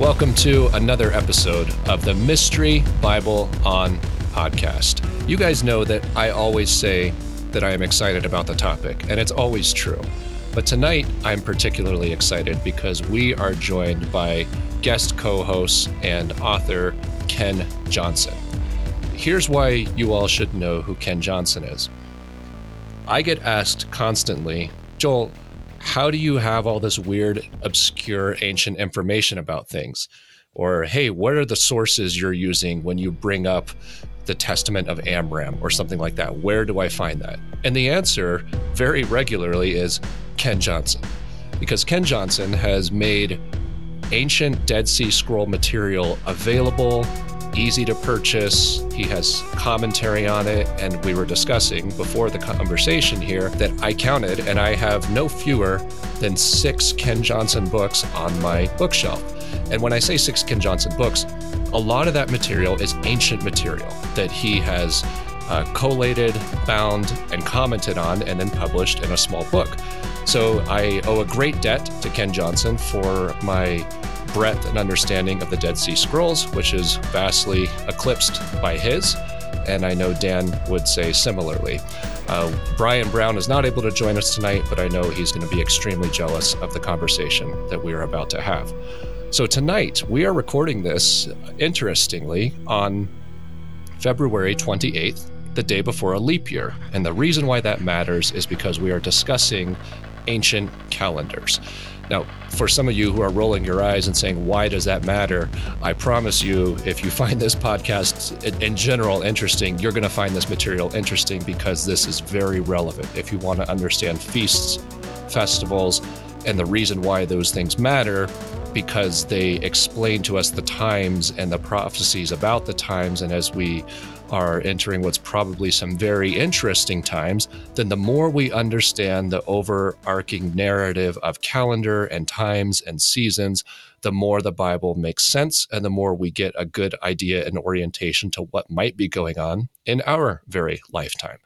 Welcome to another episode of the Mystery Bible on podcast. You guys know that I always say that I am excited about the topic, and it's always true. But tonight, I'm particularly excited because we are joined by guest co host and author Ken Johnson. Here's why you all should know who Ken Johnson is. I get asked constantly, Joel, how do you have all this weird, obscure, ancient information about things? Or, hey, what are the sources you're using when you bring up the Testament of Amram or something like that? Where do I find that? And the answer very regularly is Ken Johnson. Because Ken Johnson has made ancient Dead Sea Scroll material available easy to purchase. He has commentary on it. And we were discussing before the conversation here that I counted, and I have no fewer than six Ken Johnson books on my bookshelf. And when I say six Ken Johnson books, a lot of that material is ancient material that he has uh, collated, bound, and commented on, and then published in a small book. So I owe a great debt to Ken Johnson for my breadth and understanding of the Dead Sea Scrolls, which is vastly eclipsed by his. And I know Dan would say similarly. Uh, Brian Brown is not able to join us tonight, but I know he's going to be extremely jealous of the conversation that we are about to have. So, tonight, we are recording this, interestingly, on February 28th, the day before a leap year. And the reason why that matters is because we are discussing ancient calendars. Now, for some of you who are rolling your eyes and saying, why does that matter? I promise you, if you find this podcast in general interesting, you're going to find this material interesting because this is very relevant. If you want to understand feasts, festivals, and the reason why those things matter, because they explain to us the times and the prophecies about the times. And as we are entering what's probably some very interesting times, then the more we understand the overarching narrative of calendar and times and seasons, the more the Bible makes sense and the more we get a good idea and orientation to what might be going on in our very lifetime.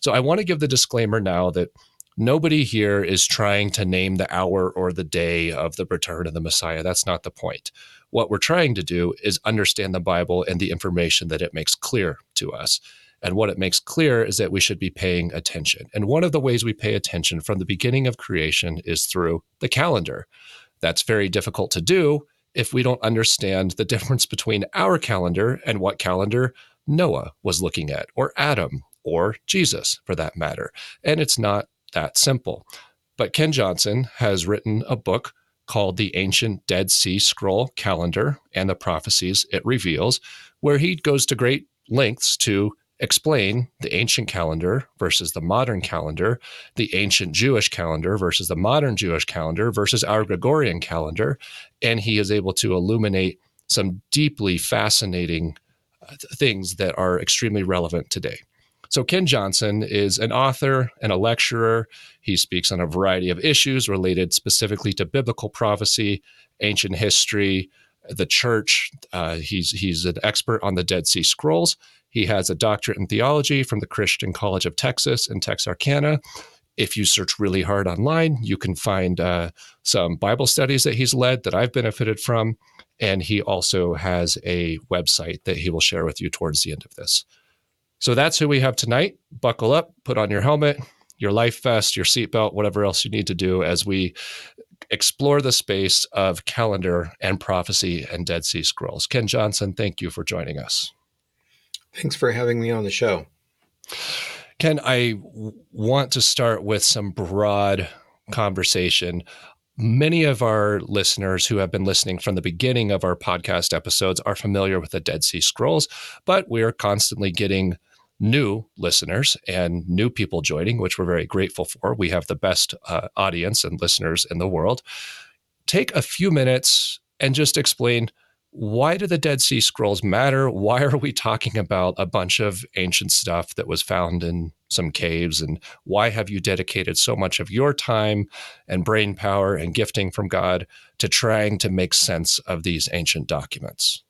So I want to give the disclaimer now that nobody here is trying to name the hour or the day of the return of the Messiah. That's not the point. What we're trying to do is understand the Bible and the information that it makes clear to us. And what it makes clear is that we should be paying attention. And one of the ways we pay attention from the beginning of creation is through the calendar. That's very difficult to do if we don't understand the difference between our calendar and what calendar Noah was looking at, or Adam, or Jesus for that matter. And it's not that simple. But Ken Johnson has written a book called The Ancient Dead Sea Scroll Calendar and the Prophecies It Reveals, where he goes to great lengths to explain the ancient calendar versus the modern calendar, the ancient Jewish calendar versus the modern Jewish calendar versus our Gregorian calendar. And he is able to illuminate some deeply fascinating uh, things that are extremely relevant today. So, Ken Johnson is an author and a lecturer. He speaks on a variety of issues related specifically to biblical prophecy, ancient history, the church. Uh, he's, he's an expert on the Dead Sea Scrolls. He has a doctorate in theology from the Christian College of Texas in Texarkana. If you search really hard online, you can find uh, some Bible studies that he's led that I've benefited from. And he also has a website that he will share with you towards the end of this. So that's who we have tonight. Buckle up, put on your helmet, your life vest, your seatbelt, whatever else you need to do as we explore the space of calendar and prophecy and Dead Sea Scrolls. Ken Johnson, thank you for joining us. Thanks for having me on the show. Ken, I want to start with some broad conversation Many of our listeners who have been listening from the beginning of our podcast episodes are familiar with the Dead Sea Scrolls, but we are constantly getting new listeners and new people joining, which we're very grateful for. We have the best uh, audience and listeners in the world. Take a few minutes and just explain why do the Dead Sea Scrolls matter? Why are we talking about a bunch of ancient stuff that was found in some caves? And why have you dedicated so much of your time and brain power and gifting from God to trying to make sense of these ancient documents?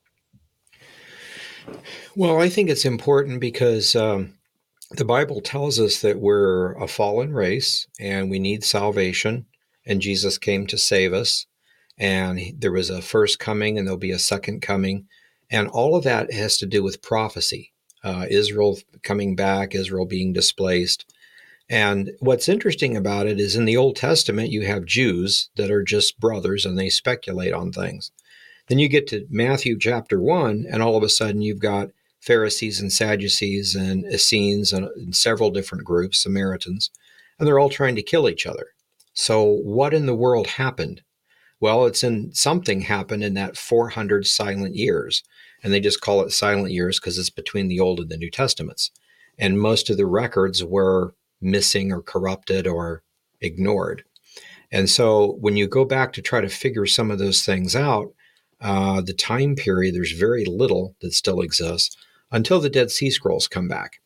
Well, I think it's important because um, the Bible tells us that we're a fallen race and we need salvation, and Jesus came to save us. and there was a first coming, and there'll be a second coming, and all of that has to do with prophecy. Uh, Israel coming back, Israel being displaced. And what's interesting about it is in the Old Testament, you have Jews that are just brothers and they speculate on things. Then you get to Matthew chapter 1, and all of a sudden you've got Pharisees and Sadducees and Essenes and, and several different groups, Samaritans, and they're all trying to kill each other. So, what in the world happened? Well, it's in something happened in that 400 silent years. And they just call it silent years because it's between the Old and the New Testaments. And most of the records were missing or corrupted or ignored. And so when you go back to try to figure some of those things out, uh, the time period, there's very little that still exists until the Dead Sea Scrolls come back.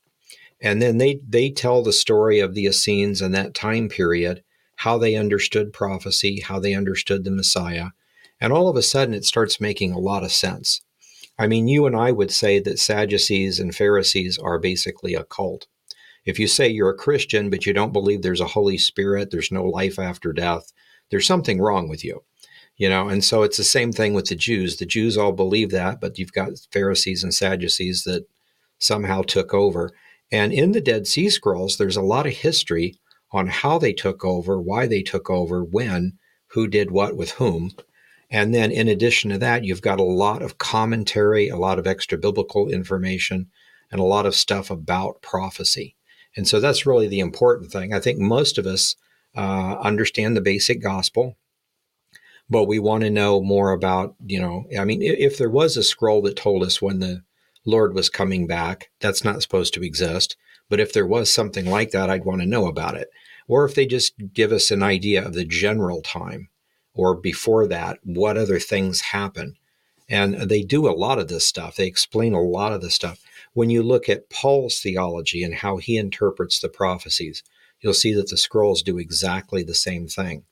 And then they, they tell the story of the Essenes and that time period, how they understood prophecy, how they understood the Messiah. And all of a sudden, it starts making a lot of sense. I mean, you and I would say that Sadducees and Pharisees are basically a cult. If you say you're a Christian, but you don't believe there's a Holy Spirit, there's no life after death, there's something wrong with you. You know, and so it's the same thing with the Jews. The Jews all believe that, but you've got Pharisees and Sadducees that somehow took over. And in the Dead Sea Scrolls, there's a lot of history on how they took over, why they took over, when, who did what with whom. And then, in addition to that, you've got a lot of commentary, a lot of extra biblical information, and a lot of stuff about prophecy. And so that's really the important thing. I think most of us uh, understand the basic gospel, but we want to know more about, you know, I mean, if there was a scroll that told us when the Lord was coming back, that's not supposed to exist. But if there was something like that, I'd want to know about it. Or if they just give us an idea of the general time or before that, what other things happen. And they do a lot of this stuff. They explain a lot of this stuff when you look at Paul's theology and how he interprets the prophecies, you'll see that the scrolls do exactly the same thing.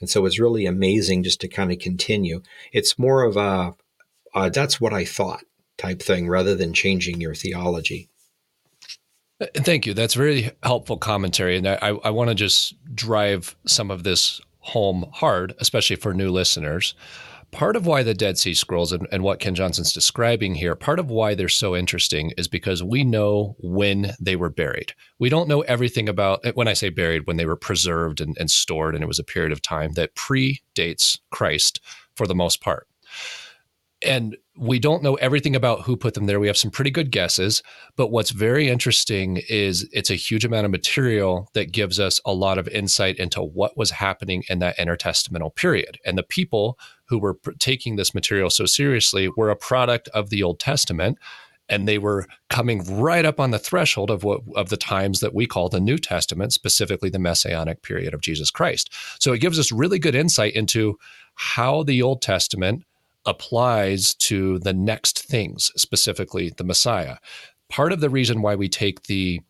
And so it's really amazing just to kind of continue. It's more of a, uh, that's what I thought type thing rather than changing your theology. Uh, thank you. That's very helpful commentary. And I, I want to just drive some of this home hard, especially for new listeners part of why the Dead Sea Scrolls and, and, what Ken Johnson's describing here, part of why they're so interesting is because we know when they were buried. We don't know everything about, eh, when I say buried, when they were preserved and, and stored, and it was a period of time that predates Christ for the most part. And we don't know everything about who put them there. We have some pretty good guesses, but what's very interesting is it's a huge amount of material that gives us a lot of insight into what was happening in that intertestamental period. And the people who were taking this material so seriously were a product of the Old Testament and they were coming right up on the threshold of what of the times that we call the New Testament, specifically the messianic period of Jesus Christ. So it gives us really good insight into how the Old Testament applies to the next things, specifically the Messiah. Part of the reason why we take the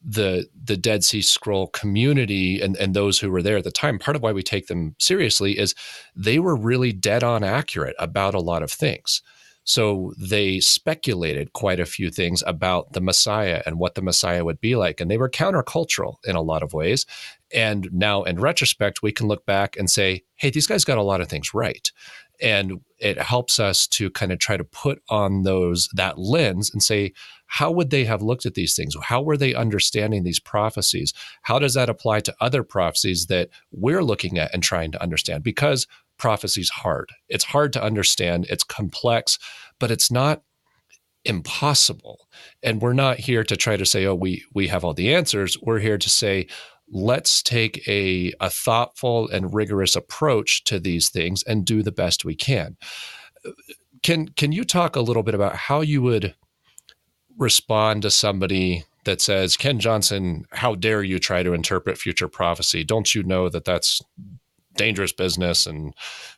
the the Dead Sea Scroll community and, and those who were there at the time, part of why we take them seriously is they were really dead on accurate about a lot of things. So they speculated quite a few things about the Messiah and what the Messiah would be like. And they were countercultural in a lot of ways. And now, in retrospect, we can look back and say, hey, these guys got a lot of things right and it helps us to kind of try to put on those that lens and say how would they have looked at these things? How were they understanding these prophecies? How does that apply to other prophecies that we're looking at and trying to understand? Because prophecy's hard. It's hard to understand. It's complex but it's not impossible. And we're not here to try to say oh we we have all the answers. We're here to say let's take a, a thoughtful and rigorous approach to these things and do the best we can. Can can you talk a little bit about how you would respond to somebody that says, "Ken Johnson, how dare you try to interpret future prophecy? Don't you know that that's dangerous business and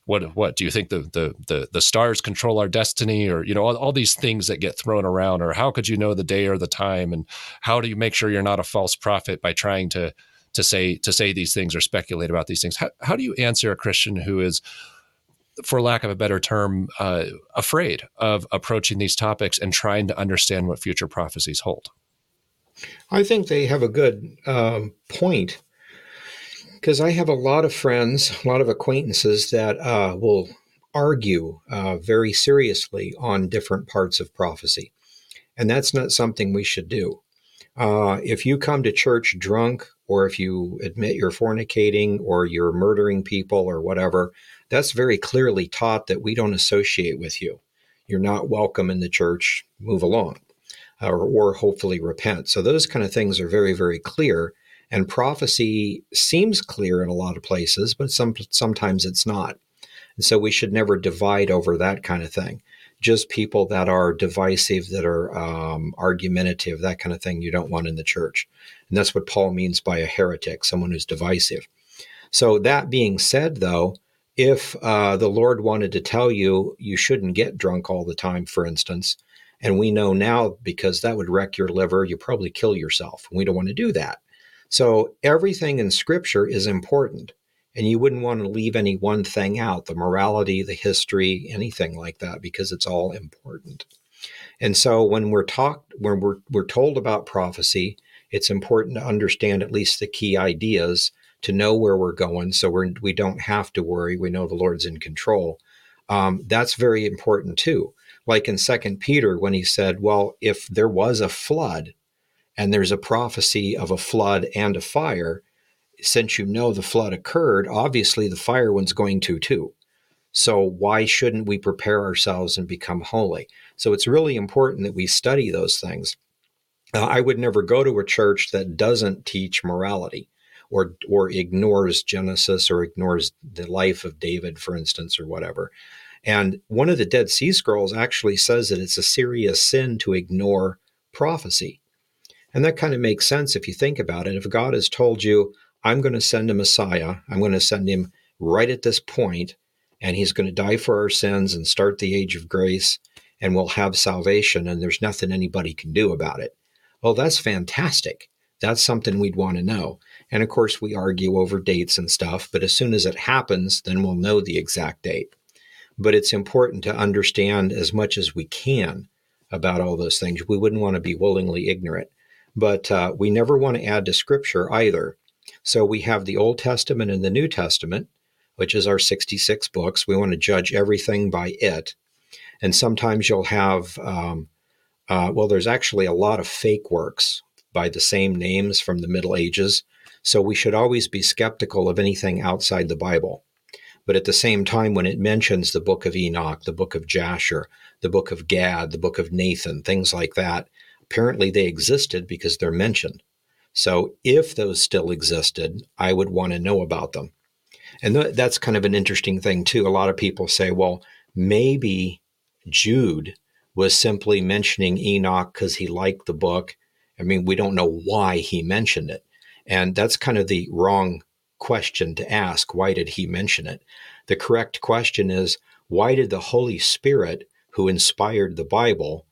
what what do you think the the the, the stars control our destiny or you know all, all, these things that get thrown around or how could you know the day or the time and how do you make sure you're not a false prophet by trying to to say to say these things or speculate about these things. How, how do you answer a Christian who is, for lack of a better term, uh, afraid of approaching these topics and trying to understand what future prophecies hold? I think they have a good um, point. because I have a lot of friends, a lot of acquaintances that uh, will argue uh, very seriously on different parts of prophecy. And that's not something we should do. Uh, if you come to church drunk, or if you admit you're fornicating, or you're murdering people, or whatever, that's very clearly taught that we don't associate with you. You're not welcome in the church. Move along or, or hopefully repent. So those kind of things are very, very clear. And prophecy seems clear in a lot of places, but some sometimes it's not. And so we should never divide over that kind of thing. Just people that are divisive, that are um, argumentative, that kind of thing, you don't want in the church. And that's what Paul means by a heretic, someone who's divisive. So, that being said, though, if uh, the Lord wanted to tell you you shouldn't get drunk all the time, for instance, and we know now because that would wreck your liver, you probably kill yourself. We don't want to do that. So everything in scripture is important. And you wouldn't want to leave any one thing out the morality, the history, anything like that, because it's all important. And so when we're talked, when we're, we're told about prophecy, it's important to understand at least the key ideas to know where we're going so we're, we don't have to worry. We know the Lord's in control. Um, that's very important too like in second peter when he said well if there was a flood and there's a prophecy of a flood and a fire since you know the flood occurred obviously the fire one's going to too so why shouldn't we prepare ourselves and become holy so it's really important that we study those things uh, i would never go to a church that doesn't teach morality or or ignores genesis or ignores the life of david for instance or whatever and one of the Dead Sea Scrolls actually says that it's a serious sin to ignore prophecy. And that kind of makes sense if you think about it. If God has told you, I'm going to send a Messiah, I'm going to send him right at this point, and he's going to die for our sins and start the age of grace, and we'll have salvation, and there's nothing anybody can do about it. Well, that's fantastic. That's something we'd want to know. And of course, we argue over dates and stuff, but as soon as it happens, then we'll know the exact date but it's important to understand as much as we can about all those things. We wouldn't want to be willingly ignorant, but uh, we never want to add to Scripture either. So we have the Old Testament and the New Testament, which is our 66 books. We want to judge everything by it. And sometimes you'll have, um, uh, well, there's actually a lot of fake works by the same names from the Middle Ages. So we should always be skeptical of anything outside the Bible. But at the same time, when it mentions the book of Enoch, the book of Jasher, the book of Gad, the book of Nathan, things like that, apparently they existed because they're mentioned. So if those still existed, I would want to know about them. And th- that's kind of an interesting thing, too. A lot of people say, well, maybe Jude was simply mentioning Enoch because he liked the book. I mean, we don't know why he mentioned it. And that's kind of the wrong question to ask. Why did he mention it? The correct question is why did the Holy Spirit, who inspired the Bible,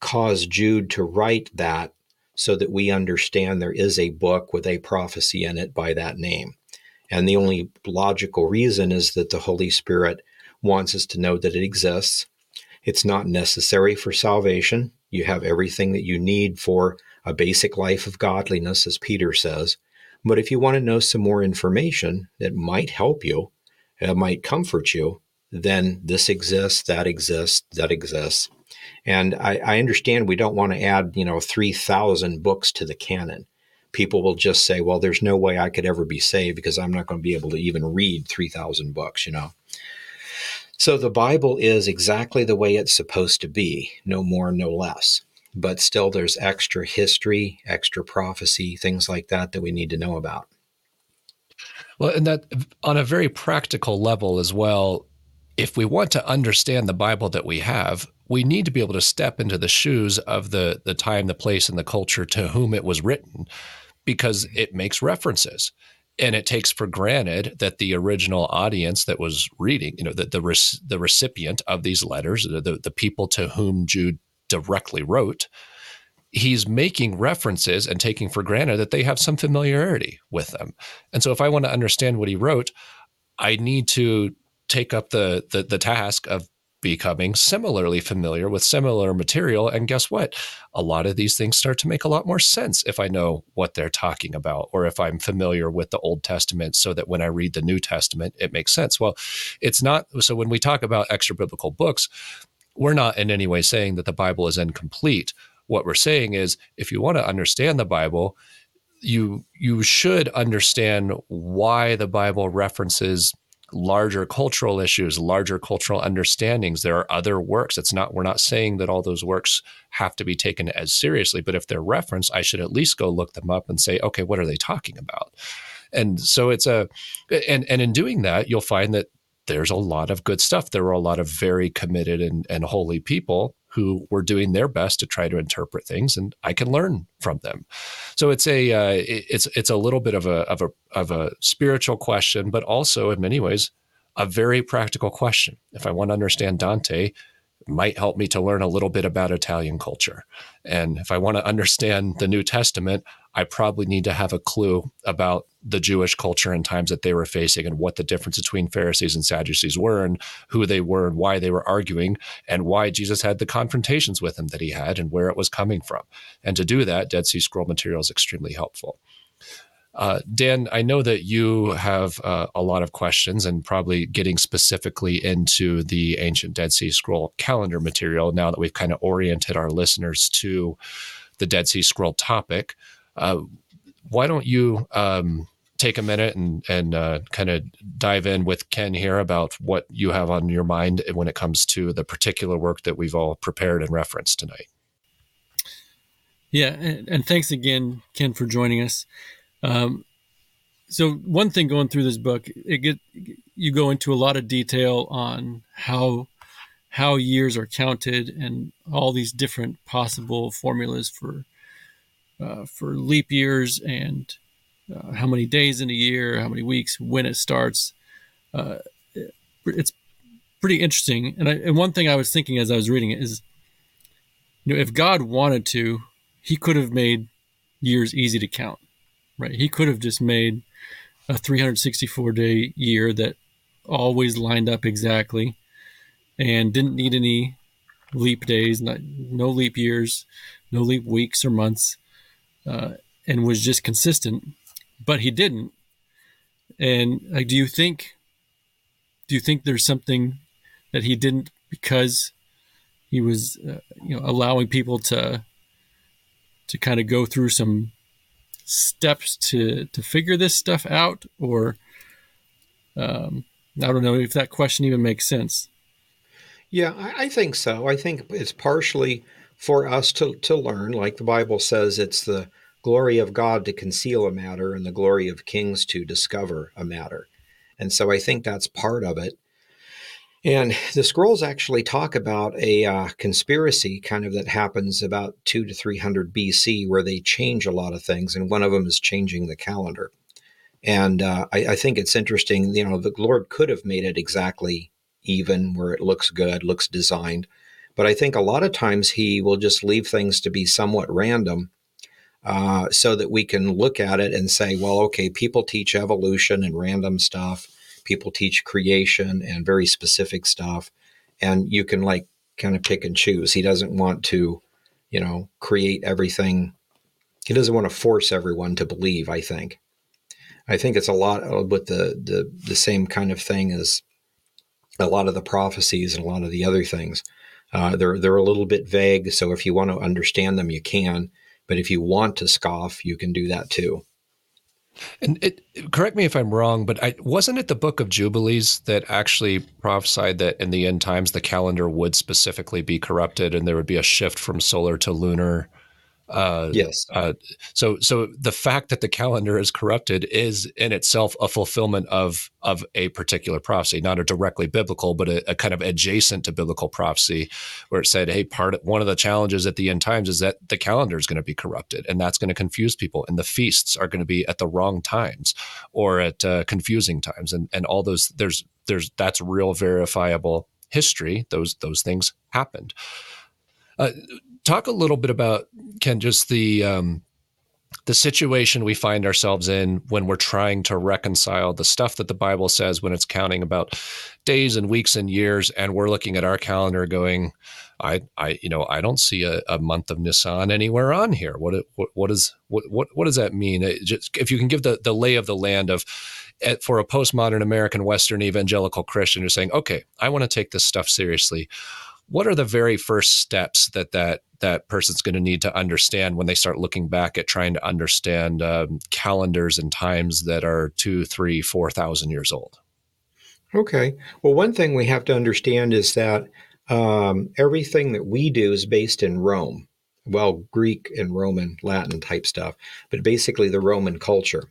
cause Jude to write that so that we understand there is a book with a prophecy in it by that name? And the only logical reason is that the Holy Spirit wants us to know that it exists. It's not necessary for salvation. You have everything that you need for a basic life of godliness, as Peter says. But if you want to know some more information that might help you, that might comfort you, then this exists, that exists, that exists. And I, I understand we don't want to add, you know, 3,000 books to the canon. People will just say, well, there's no way I could ever be saved because I'm not going to be able to even read 3,000 books, you know. So the Bible is exactly the way it's supposed to be, no more, no less but still there's extra history, extra prophecy, things like that that we need to know about. Well, and that on a very practical level as well, if we want to understand the Bible that we have, we need to be able to step into the shoes of the the time, the place, and the culture to whom it was written, because it makes references. And it takes for granted that the original audience that was reading, you know, the the, the recipient of these letters, the, the people to whom Jude directly wrote, he's making references and taking for granted that they have some familiarity with them. And so if I want to understand what he wrote, I need to take up the the, the task of becoming similarly familiar with similar material. And guess what? A lot of these things start to make a lot more sense if I know what they're talking about or if I'm familiar with the Old Testament so that when I read the New Testament, it makes sense. Well, it's not. So when we talk about extra biblical books, we're not in any way saying that the Bible is incomplete. What we're saying is if you want to understand the Bible, you you should understand why the Bible references larger cultural issues, larger cultural understandings. There are other works. It's not, we're not saying that all those works have to be taken as seriously, but if they're referenced, I should at least go look them up and say, okay, what are they talking about? And so it's a, and, and in doing that, you'll find that there's a lot of good stuff. There were a lot of very committed and, and holy people who were doing their best to try to interpret things, and I can learn from them. So it's a uh, it's it's a little bit of a of a of a spiritual question, but also in many ways a very practical question. If I want to understand Dante, might help me to learn a little bit about Italian culture. And if I want to understand the New Testament, I probably need to have a clue about the Jewish culture and times that they were facing and what the difference between Pharisees and Sadducees were and who they were and why they were arguing and why Jesus had the confrontations with them that he had and where it was coming from. And to do that, Dead Sea Scroll material is extremely helpful. Uh, Dan, I know that you have uh, a lot of questions and probably getting specifically into the ancient Dead Sea Scroll calendar material now that we've kind of oriented our listeners to the Dead Sea Scroll topic. Uh, why don't you um, take a minute and, and uh, kind of dive in with Ken here about what you have on your mind when it comes to the particular work that we've all prepared and referenced tonight? Yeah, and, and thanks again, Ken, for joining us. Um, so one thing going through this book, it get you go into a lot of detail on how how years are counted and all these different possible formulas for uh, for leap years and uh, how many days in a year, how many weeks, when it starts. Uh, it's pretty interesting. And, I, and one thing I was thinking as I was reading it is, you know, if God wanted to, He could have made years easy to count right? He could have just made a 364 day year that always lined up exactly and didn't need any leap days, not, no leap years, no leap weeks or months, uh, and was just consistent. But he didn't. And uh, do you think? Do you think there's something that he didn't because he was, uh, you know, allowing people to to kind of go through some steps to to figure this stuff out, or um, I don't know if that question even makes sense. Yeah, I, I think so. I think it's partially for us to to learn, like the Bible says, it's the glory of God to conceal a matter and the glory of kings to discover a matter. And so I think that's part of it. And the scrolls actually talk about a uh, conspiracy kind of that happens about two to 300 BC where they change a lot of things. And one of them is changing the calendar. And uh, I, I, think it's interesting, you know, the Lord could have made it exactly even where it looks good, looks designed. But I think a lot of times he will just leave things to be somewhat random uh, so that we can look at it and say, well, okay, people teach evolution and random stuff people teach creation and very specific stuff and you can like kind of pick and choose. He doesn't want to you know create everything. He doesn't want to force everyone to believe i think. I think it's a lot with the the, the same kind of thing as a lot of the prophecies and a lot of the other things. Uh, they're they're a little bit vague so if you want to understand them you can but if you want to scoff you can do that too and it, correct me if I'm wrong, but I, wasn't it the Book of Jubilees that actually prophesied that in the end times the calendar would specifically be corrupted and there would be a shift from solar to lunar? Uh, yes. Uh, so, so the fact that the calendar is corrupted is in itself a fulfillment of of a particular prophecy, not a directly biblical, but a, a, kind of adjacent to biblical prophecy, where it said, "Hey, part of, one of the challenges at the end times is that the calendar is going to be corrupted, and that's going to confuse people, and the feasts are going to be at the wrong times or at uh, confusing times, and and all those there's there's that's real verifiable history. Those those things happened." Uh, talk a little bit about Ken, just the um, the situation we find ourselves in when we're trying to reconcile the stuff that the Bible says when it's counting about days and weeks and years, and we're looking at our calendar going, I, I, you know, I don't see a, a month of Nisan anywhere on here. What, what, what is, what, what, what does that mean? Just, if you can give the, the lay of the land of, eh, for a postmodern American Western evangelical Christian who's saying, okay, I want to take this stuff seriously. What are the very first steps that that that person's going to need to understand when they start looking back at trying to understand um, calendars and times that are two, three, four thousand years old? Okay. Well, one thing we have to understand is that um, everything that we do is based in Rome. Well, Greek and Roman, Latin type stuff, but basically the Roman culture.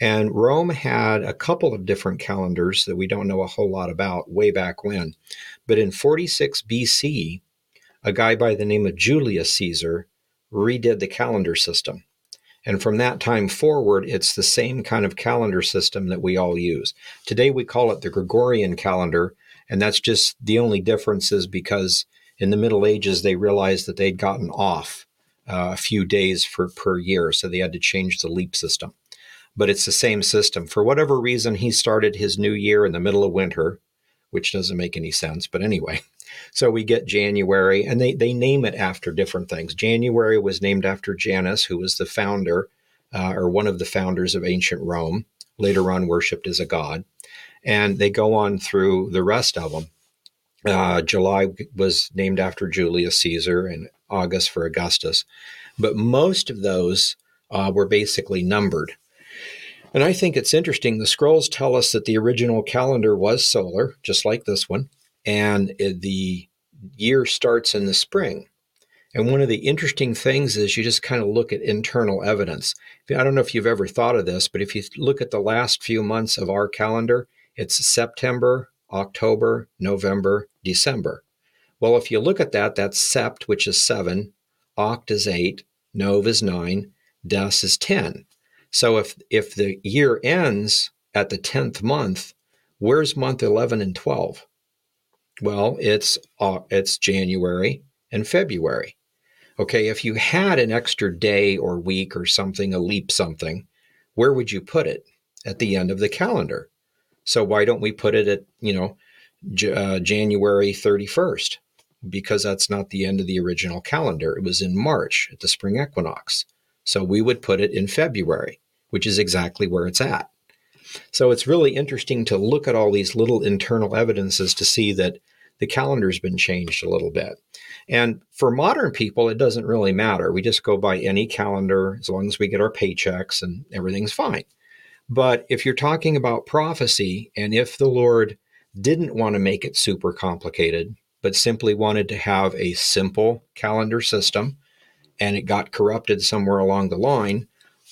And Rome had a couple of different calendars that we don't know a whole lot about way back when. But in 46 BC, a guy by the name of Julius Caesar redid the calendar system. And from that time forward, it's the same kind of calendar system that we all use. Today, we call it the Gregorian calendar. And that's just the only difference is because in the Middle Ages, they realized that they'd gotten off uh, a few days for, per year. So they had to change the leap system. But it's the same system. For whatever reason, he started his new year in the middle of winter, which doesn't make any sense. But anyway, so we get January, and they, they name it after different things. January was named after Janus, who was the founder uh, or one of the founders of ancient Rome, later on worshipped as a god. And they go on through the rest of them. Uh, July was named after Julius Caesar, and August for Augustus. But most of those uh, were basically numbered. And I think it's interesting. The scrolls tell us that the original calendar was solar, just like this one and the year starts in the spring. And one of the interesting things is you just kind of look at internal evidence. I don't know if you've ever thought of this, but if you look at the last few months of our calendar, it's September, October, November, December. Well, if you look at that, that's Sept, which is seven, Oct is eight, Nov is nine, Des is 10. So if, if the year ends at the 10th month, where's month 11 and 12? Well, it's uh, it's January and February. Okay, if you had an extra day or week or something, a leap something, where would you put it? At the end of the calendar. So why don't we put it at, you know, J- uh, January 31st? Because that's not the end of the original calendar. It was in March at the spring equinox. So we would put it in February, which is exactly where it's at. So it's really interesting to look at all these little internal evidences to see that the calendar's been changed a little bit. And for modern people, it doesn't really matter. We just go by any calendar as long as we get our paychecks and everything's fine. But if you're talking about prophecy, and if the Lord didn't want to make it super complicated, but simply wanted to have a simple calendar system, and it got corrupted somewhere along the line,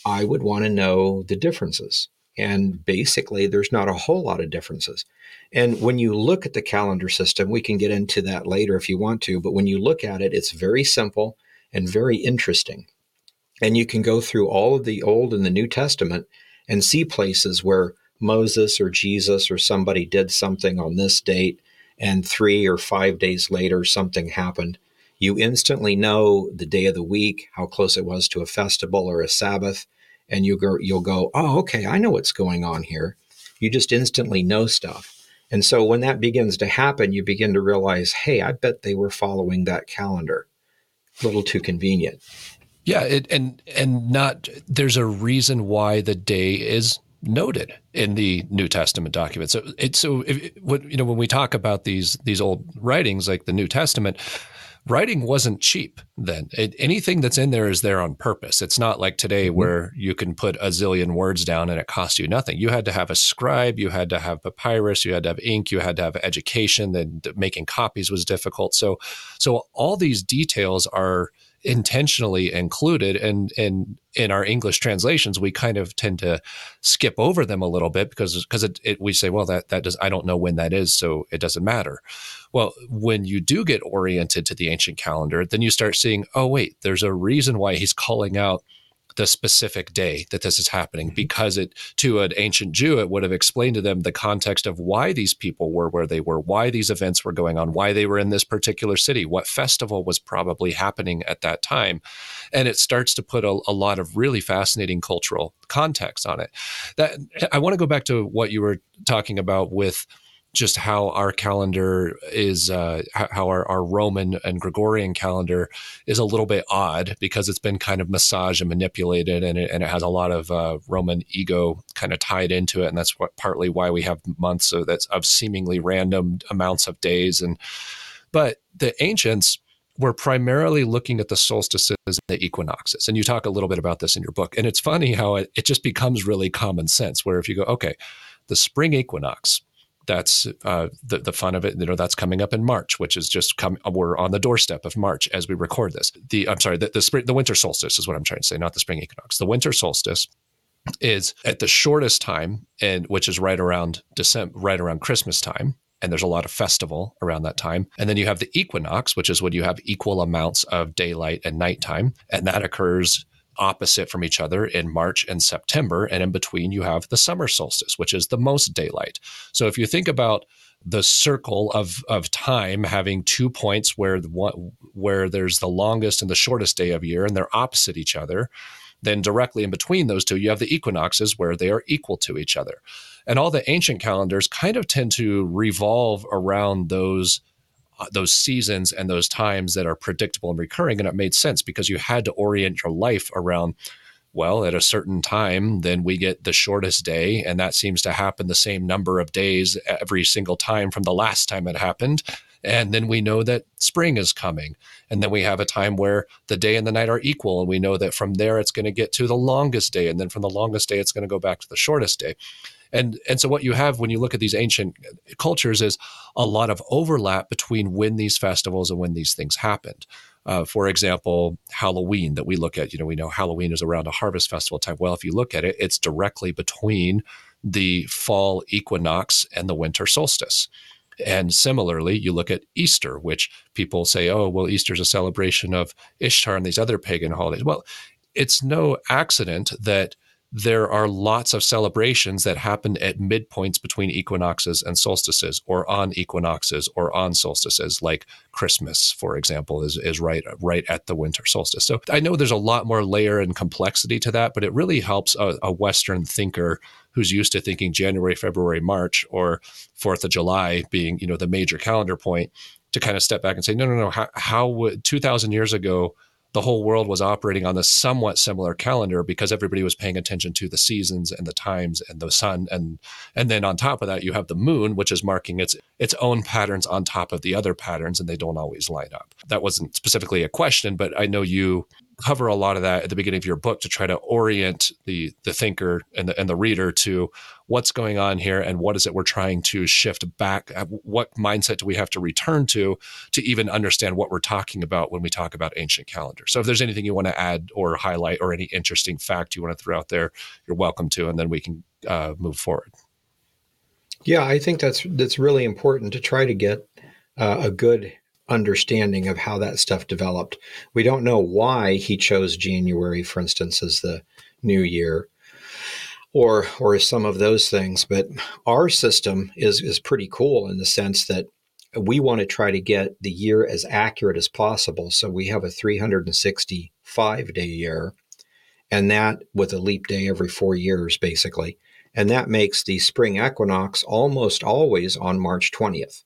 I would want to know the differences. And basically, there's not a whole lot of differences. And when you look at the calendar system, we can get into that later if you want to, but when you look at it, it's very simple and very interesting. And you can go through all of the Old and the New Testament and see places where Moses or Jesus or somebody did something on this date, and three or five days later, something happened. You instantly know the day of the week, how close it was to a festival or a Sabbath and you go, you'll go, oh, okay, I know what's going on here. You just instantly know stuff. And so when that begins to happen, you begin to realize, hey, I bet they were following that calendar. A little too convenient. Yeah, it, and and not there's a reason why the day is noted in the New Testament documents. So it's so if, what you know when we talk about these these old writings like the New Testament, writing wasn't cheap then. It, anything that's in there is there on purpose. It's not like today mm-hmm. where you can put a zillion words down and it costs you nothing. You had to have a scribe, you had to have papyrus, you had to have ink, you had to have education. Then making copies was difficult. So, so all these details are intentionally included and and in our english translations we kind of tend to skip over them a little bit because because it, it, we say well that that does i don't know when that is so it doesn't matter well when you do get oriented to the ancient calendar then you start seeing oh wait there's a reason why he's calling out the specific day that this is happening mm-hmm. because it to an ancient Jew it would have explained to them the context of why these people were where they were, why these events were going on, why they were in this particular city, what festival was probably happening at that time, and it starts to put a, a lot of really fascinating cultural context on it. That I want to go back to what you were talking about with just how our calendar is, uh, how our, our Roman and Gregorian calendar is a little bit odd because it's been kind of massaged and manipulated, and it, and it has a lot of uh, Roman ego kind of tied into it, and that's what partly why we have months of that's of seemingly random amounts of days. And but the ancients were primarily looking at the solstices and the equinoxes, and you talk a little bit about this in your book. And it's funny how it, it just becomes really common sense, where if you go, okay, the spring equinox that's uh, the the fun of it. You know, that's coming up in March, which is just come. We're on the doorstep of March as we record this. The I'm sorry, the, the spring, the winter solstice is what I'm trying to say, not the spring equinox. The winter solstice is at the shortest time, and which is right around December, right around Christmas time. And there's a lot of festival around that time. And then you have the equinox, which is when you have equal amounts of daylight and nighttime. And that occurs opposite from each other in March and September. And in between, you have the summer solstice, which is the most daylight. So if you think about the circle of, of time having two points where the one, where there's the longest and the shortest day of year and they're opposite each other, then directly in between those two, you have the equinoxes where they are equal to each other. And all the ancient calendars kind of tend to revolve around those Uh, those seasons and those times that are predictable and recurring. And it made sense because you had to orient your life around, well, at a certain time, then we get the shortest day. And that seems to happen the same number of days every single time from the last time it happened. And then we know that spring is coming. And then we have a time where the day and the night are equal. And we know that from there, it's going to get to the longest day. And then from the longest day, it's going to go back to the shortest day. And and so what you have when you look at these ancient cultures is a lot of overlap between when these festivals and when these things happened. Uh, for example, Halloween that we look at, you know, we know Halloween is around a harvest festival time. Well, if you look at it, it's directly between the fall equinox and the winter solstice. And similarly, you look at Easter, which people say, oh, well, Easter is a celebration of Ishtar and these other pagan holidays. Well, it's no accident that there are lots of celebrations that happen at midpoints between equinoxes and solstices or on equinoxes or on solstices like christmas for example is, is right right at the winter solstice. So i know there's a lot more layer and complexity to that but it really helps a, a western thinker who's used to thinking january february march or fourth of july being you know the major calendar point to kind of step back and say no no no. How, how would 2000 years ago the whole world was operating on a somewhat similar calendar because everybody was paying attention to the seasons and the times and the sun. And and then on top of that you have the moon which is marking its its own patterns on top of the other patterns and they don't always line up. That wasn't specifically a question but i know you cover a lot of that at the beginning of your book to try to orient the the thinker and the and the reader to what's going on here and what is it we're trying to shift back uh, what mindset do we have to return to to even understand what we're talking about when we talk about ancient calendar. So if there's anything you want to add or highlight or any interesting fact you want to throw out there you're welcome to and then we can uh, move forward. Yeah i think that's that's really important to try to get uh, a good understanding of how that stuff developed. We don't know why he chose January, for instance, as the new year, or or some of those things. But our system is is pretty cool in the sense that we want to try to get the year as accurate as possible. So we have a 365 day year, and that with a leap day every four years, basically. And that makes the spring equinox almost always on March 20th.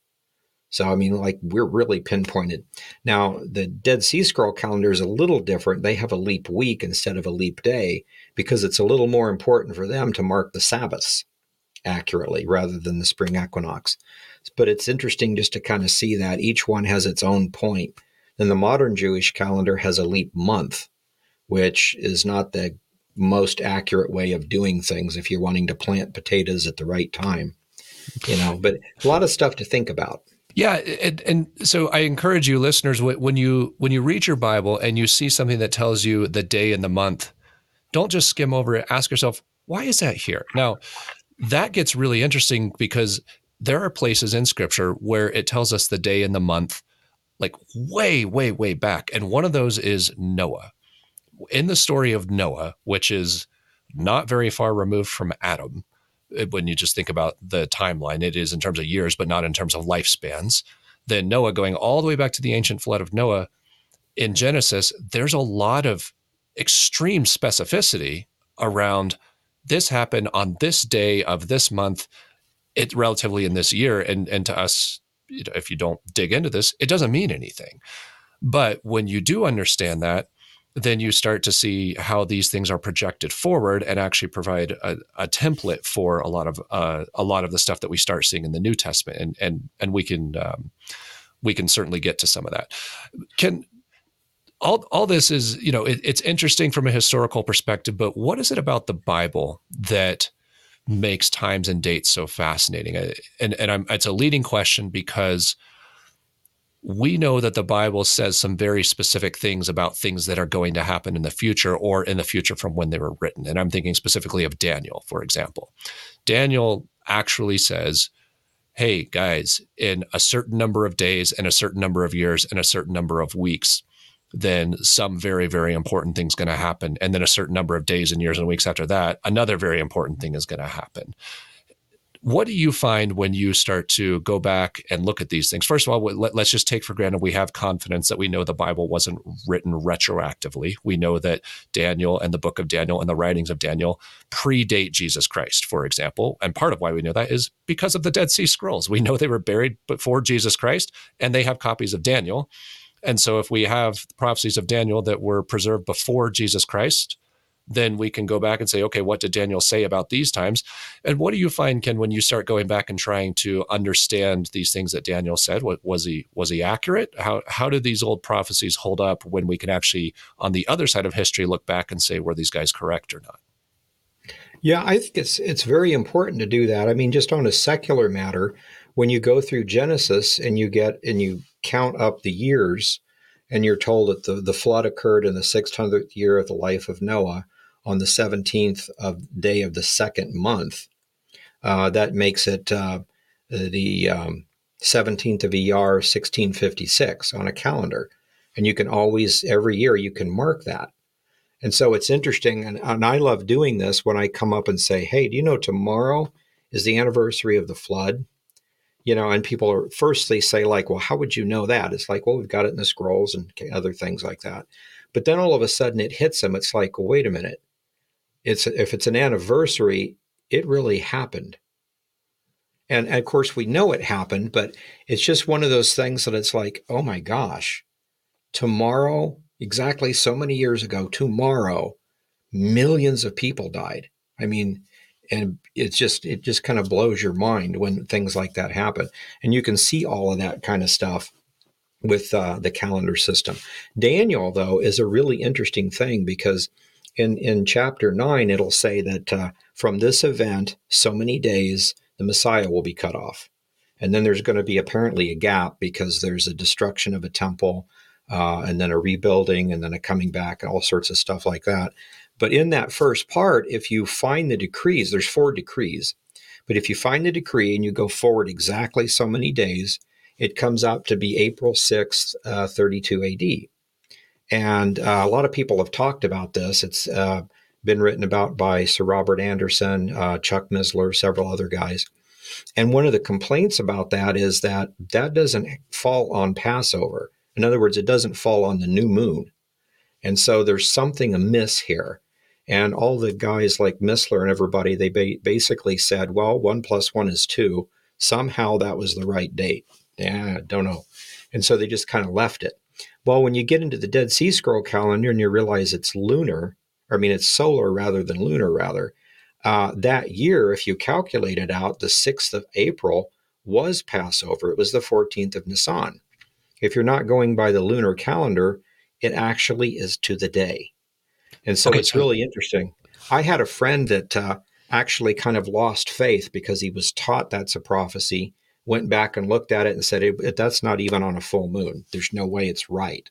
So, I mean, like we're really pinpointed. Now, the Dead Sea Scroll calendar is a little different. They have a leap week instead of a leap day because it's a little more important for them to mark the Sabbaths accurately rather than the spring equinox. But it's interesting just to kind of see that each one has its own point. Then the modern Jewish calendar has a leap month, which is not the most accurate way of doing things if you're wanting to plant potatoes at the right time. You know, but a lot of stuff to think about. Yeah, and, and, so I encourage you, listeners, when you when you read your Bible and you see something that tells you the day and the month, don't just skim over it. Ask yourself, why is that here? Now, that gets really interesting because there are places in Scripture where it tells us the day and the month, like way, way, way back, and one of those is Noah. in the story of Noah, which is not very far removed from Adam, Uh, when you just think about the timeline, it is in terms of years, but not in terms of lifespans. Then Noah going all the way back to the ancient flood of Noah in Genesis, there's a lot of extreme specificity around this happened on this day of this month, it relatively in this year. And and to us, if you don't dig into this, it doesn't mean anything. But when you do understand that, then you start to see how these things are projected forward and actually provide a, a template for a lot of uh, a lot of the stuff that we start seeing in the New Testament, and and and we can um, we can certainly get to some of that. Can all all this is you know it, it's interesting from a historical perspective, but what is it about the Bible that makes times and dates so fascinating? And and I'm, it's a leading question because we know that the Bible says some very specific things about things that are going to happen in the future or in the future from when they were written. And I'm thinking specifically of Daniel, for example. Daniel actually says, Hey, guys, in a certain number of days and a certain number of years and a certain number of weeks, then some very, very important thing's going to happen. And then a certain number of days and years and weeks after that, another very important thing is going to happen. What do you find when you start to go back and look at these things? First of all, let, us just take for granted we have confidence that we know the Bible wasn't written retroactively. We know that Daniel and the book of Daniel and the writings of Daniel predate Jesus Christ, for example. And part of why we know that is because of the Dead Sea Scrolls. We know they were buried before Jesus Christ, and they have copies of Daniel. And so if we have prophecies of Daniel that were preserved before Jesus Christ, then we can go back and say, okay, what did Daniel say about these times? And what do you find, Ken, when you start going back and trying to understand these things that Daniel said? What, was he was he accurate? How how do these old prophecies hold up when we can actually, on the other side of history, look back and say, were these guys correct or not? Yeah, I think it's it's very important to do that. I mean, just on a secular matter, when you go through Genesis and you get and you count up the years, and you're told that the, the flood occurred in the 600th year of the life of Noah on the 17th of day of the second month. Uh, that makes it uh, the um, 17th of ER 1656 on a calendar. And you can always, every year, you can mark that. And so it's interesting. And, and I love doing this when I come up and say, hey, do you know tomorrow is the anniversary of the flood? you know, and people are firstly say like, well, how would you know that? It's like, well, we've got it in the scrolls and other things like that. But then all of a sudden it hits them. It's like, well, wait a minute. It's if it's an anniversary, it really happened. And, of course we know it happened, but it's just one of those things that it's like, oh my gosh, tomorrow, exactly so many years ago, tomorrow, millions of people died. I mean, and it's just it just kind of blows your mind when things like that happen and you can see all of that kind of stuff with uh, the calendar system daniel though is a really interesting thing because in in chapter 9 it'll say that uh, from this event so many days the messiah will be cut off and then there's going to be apparently a gap because there's a destruction of a temple uh, and then a rebuilding and then a coming back and all sorts of stuff like that but in that first part, if you find the decrees, there's four decrees. But if you find the decree and you go forward exactly so many days, it comes out to be April 6th, uh, 32 AD. And uh, a lot of people have talked about this. It's uh, been written about by Sir Robert Anderson, uh, Chuck Missler, several other guys. And one of the complaints about that is that that doesn't fall on Passover. In other words, it doesn't fall on the new moon. And so there's something amiss here. And all the guys like Missler and everybody, they ba- basically said, well, one plus one is two. Somehow that was the right date. Yeah, I don't know. And so they just kind of left it. Well, when you get into the Dead Sea Scroll calendar and you realize it's lunar, I mean, it's solar rather than lunar, rather, uh, that year, if you calculate it out, the 6th of April was Passover. It was the 14th of Nisan. If you're not going by the lunar calendar, it actually is to the day. And so okay, it's so- really interesting. I had a friend that uh, actually kind of lost faith because he was taught that's a prophecy, went back and looked at it and said, it, that's not even on a full moon. There's no way it's right.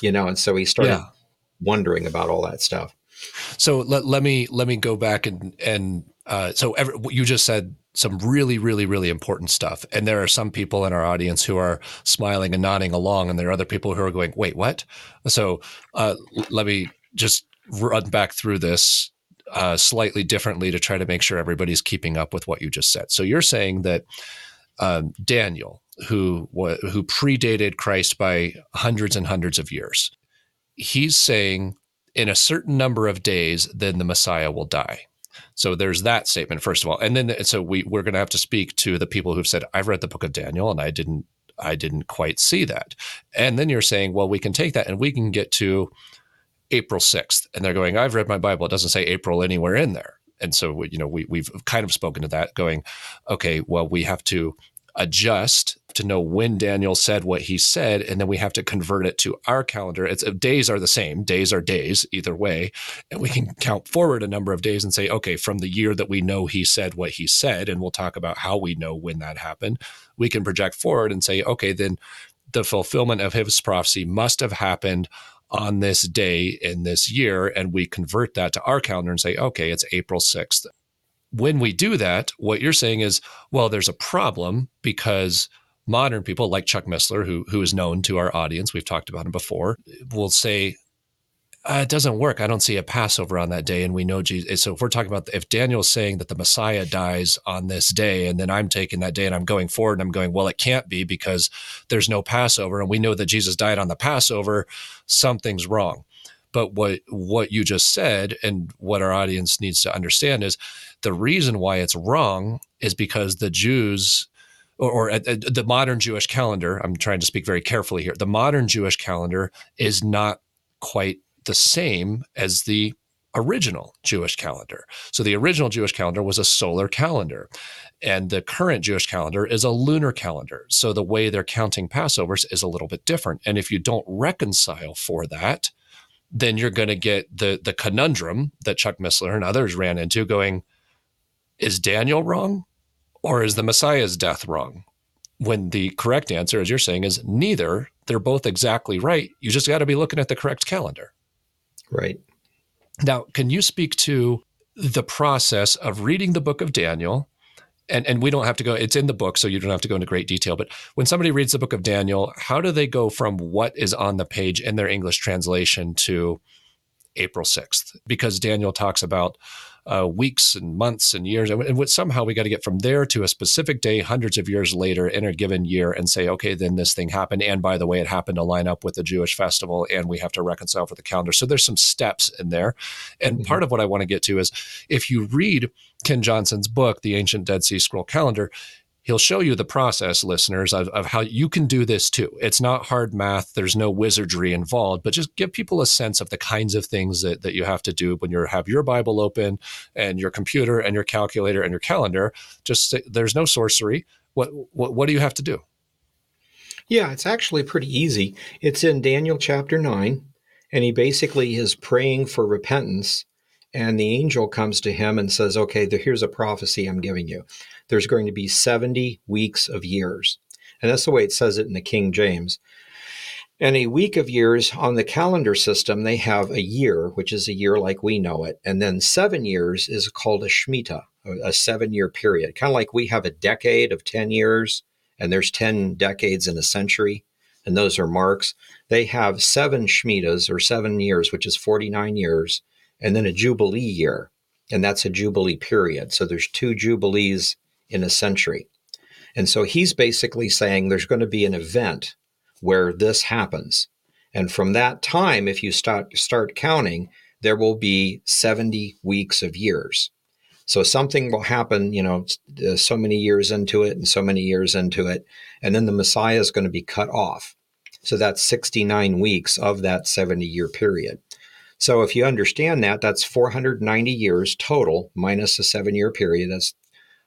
You know, and so he started yeah. wondering about all that stuff. So let, let me let me go back and and uh, so every, you just said some really really really important stuff, and there are some people in our audience who are smiling and nodding along, and there are other people who are going, "Wait, what?" So uh, let me just run back through this uh, slightly differently to try to make sure everybody's keeping up with what you just said. So you're saying that um, Daniel, who who predated Christ by hundreds and hundreds of years, he's saying in a certain number of days, then the Messiah will die. So there's that statement first of all, and then so we we're going to have to speak to the people who've said I've read the book of Daniel and I didn't I didn't quite see that, and then you're saying well we can take that and we can get to April 6th. And they're going, I've read my Bible. It doesn't say April anywhere in there. And so, you know, we, we've kind of spoken to that going, okay, well, we have to adjust to know when Daniel said what he said, and then we have to convert it to our calendar. It's uh, days are the same. Days are days either way, and we can count forward a number of days and say, okay, from the year that we know he said what he said, and we'll talk about how we know when that happened. We can project forward and say, okay, then the fulfillment of his prophecy must have happened on this day in this year. And we convert that to our calendar and say, okay, it's April 6th. When we do that, what you're saying is, well, there's a problem because modern people like Chuck Missler, who who is known to our audience, we've talked about him before, will say, uh, it doesn't work. I don't see a Passover on that day. And we know Jesus. So if we're talking about if Daniel's saying that the Messiah dies on this day, and then I'm taking that day and I'm going forward and I'm going, well, it can't be because there's no Passover. And we know that Jesus died on the Passover, something's wrong. But what what you just said and what our audience needs to understand is the reason why it's wrong is because the Jews or, or uh, uh the modern Jewish calendar, I'm trying to speak very carefully here. The modern Jewish calendar is not quite the same as the original Jewish calendar. So the original Jewish calendar was a solar calendar, and the current Jewish calendar is a lunar calendar. So the way they're counting Passovers is a little bit different. And if you don't reconcile for that, then you're going to get the the conundrum that Chuck Missler and others ran into going, is Daniel wrong or is the Messiah's death wrong? When the correct answer, as you're saying, is neither. They're both exactly right. You just got to be looking at the correct calendar. Right. Now, can you speak to the process of reading the book of Daniel? And, and we don't have to go, it's in the book, so you don't have to go into great detail. But when somebody reads the book of Daniel, how do they go from what is on the page in their English translation to April 6th? Because Daniel talks about uh, weeks and months and years. And, and somehow we got to get from there to a specific day, hundreds of years later in a given year, and say, okay, then this thing happened. And by the way, it happened to line up with the Jewish festival, and we have to reconcile for the calendar. So there's some steps in there. And mm-hmm. part of what I want to get to is if you read Ken Johnson's book, The Ancient Dead Sea Scroll Calendar, he'll show you the process, listeners, of, of how you can do this too. It's not hard math, there's no wizardry involved, but just give people a sense of the kinds of things that, that you have to do when you have your Bible open and your computer and your calculator and your calendar. Just say, there's no sorcery. What, what, what do you have to do? Yeah, it's actually pretty easy. It's in Daniel chapter 9, and he basically is praying for repentance. And the angel comes to him and says, Okay, here's a prophecy I'm giving you there's going to be 70 weeks of years. And that's the way it says it in the King James. And a week of years on the calendar system, they have a year, which is a year like we know it. And then seven years is called a Shemitah, a seven year period. Kind of like we have a decade of 10 years, and there's 10 decades in a century, and those are marks. They have seven Shemitahs or seven years, which is 49 years, and then a Jubilee year, and that's a Jubilee period. So there's two Jubilees in a century. And so he's basically saying there's going to be an event where this happens. And from that time, if you start, start counting, there will be 70 weeks of years. So something will happen, you know, uh, so many years into it and so many years into it. And then the Messiah is going to be cut off. So that's 69 weeks of that 70 year period. So if you understand that, that's 490 years total minus a seven year period. That's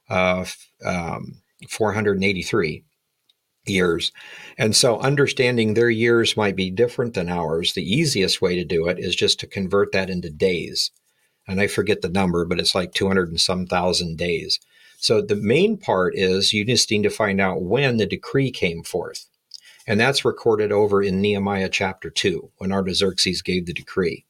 uh, um, 483 years. And so understanding their years might be different than ours. The easiest way to do it is just to convert that into days. And I forget the number, but it's like 200 and some thousand days. So the main part is you just need to find out when the decree came forth. And that's recorded over in Nehemiah chapter 2 when Artaxerxes gave the decree.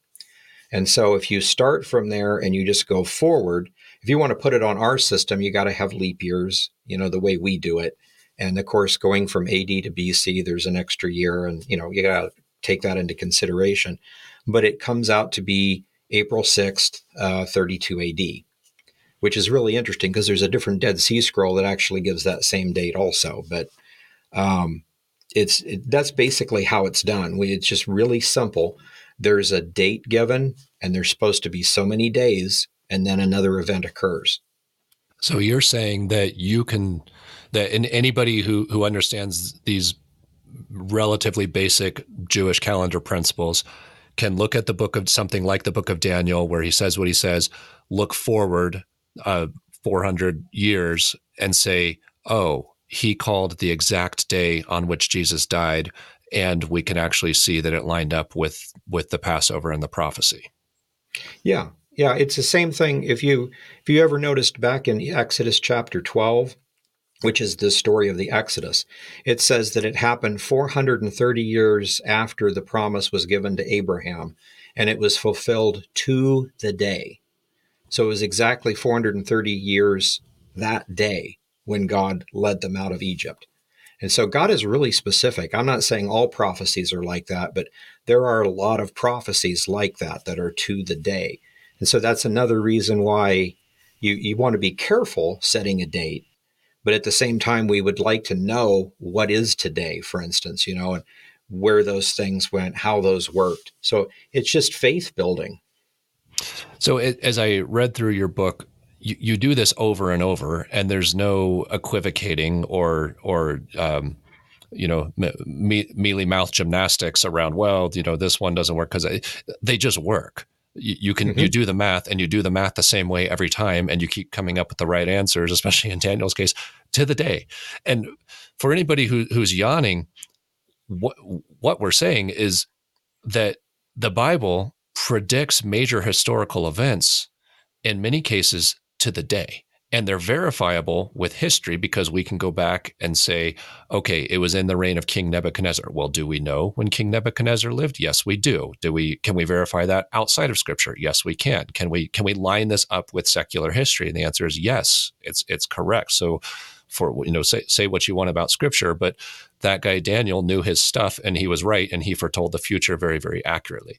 And so if you start from there and you just go forward, if you want to put it on our system, you got to have leap years, you know, the way we do it. And of course, going from AD to BC, there's an extra year, and you know, you got to take that into consideration. But it comes out to be April 6th, uh, 32 AD, which is really interesting because there's a different Dead Sea Scroll that actually gives that same date also. But um, it's it, that's basically how it's done. We, it's just really simple. There's a date given, and there's supposed to be so many days, and then another event occurs. So you're saying that you can that in anybody who who understands these relatively basic Jewish calendar principles can look at the book of something like the book of Daniel, where he says what he says, look forward uh, 400 years and say, oh, he called the exact day on which Jesus died, and we can actually see that it lined up with with the Passover and the prophecy. Yeah, yeah, it's the same thing. If you if you ever noticed back in Exodus chapter 12, which is the story of the Exodus. It says that it happened 430 years after the promise was given to Abraham, and it was fulfilled to the day. So it was exactly 430 years that day when God led them out of Egypt. And so God is really specific. I'm not saying all prophecies are like that, but there are a lot of prophecies like that that are to the day. And so that's another reason why you, you want to be careful setting a date but at the same time we would like to know what is today for instance you know and where those things went how those worked so it's just faith building so as i read through your book you, you do this over and over and there's no equivocating or or um, you know me- mealy mouth gymnastics around well you know this one doesn't work because they just work you, you can mm-hmm. you do the math and you do the math the same way every time and you keep coming up with the right answers especially in daniel's case to the day and for anybody who, who's yawning what what we're saying is that the bible predicts major historical events in many cases to the day and they're verifiable with history because we can go back and say, okay, it was in the reign of King Nebuchadnezzar. Well, do we know when King Nebuchadnezzar lived? Yes, we do. Do we can we verify that outside of scripture? Yes, we can. Can we can we line this up with secular history? And the answer is yes, it's it's correct. So for you know say say what you want about scripture, but that guy Daniel knew his stuff and he was right and he foretold the future very very accurately.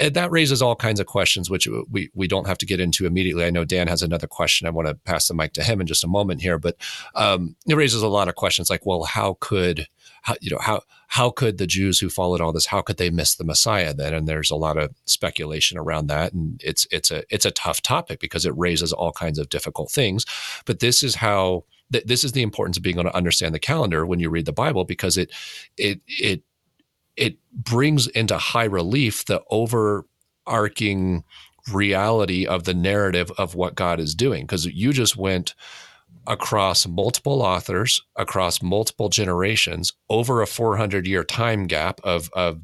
And that raises all kinds of questions which we we don't have to get into immediately. I know Dan has another question. I want to pass the mic to him in just a moment here, but um, it raises a lot of questions like, well, how could how, you know how how could the Jews who followed all this how could they miss the Messiah then? And there's a lot of speculation around that, and it's it's a it's a tough topic because it raises all kinds of difficult things. But this is how th- this is the importance of being able to understand the calendar when you read the Bible because it it it it brings into high relief the overarching reality of the narrative of what God is doing. Because you just went across multiple authors, across multiple generations, over a 400 year time gap of, of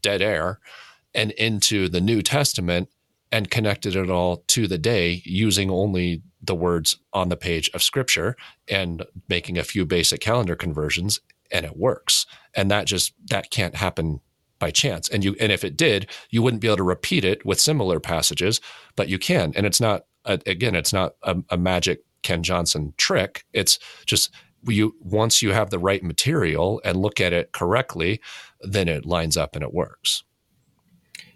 dead air, and into the New Testament and connected it all to the day using only the words on the page of scripture and making a few basic calendar conversions and it works. And that just that can't happen by chance. And you and if it did you wouldn't be able to repeat it with similar passages but you can. And it's not again it's not a, a magic ken johnson trick. It's just you once you have the right material and look at it correctly then it lines up and it works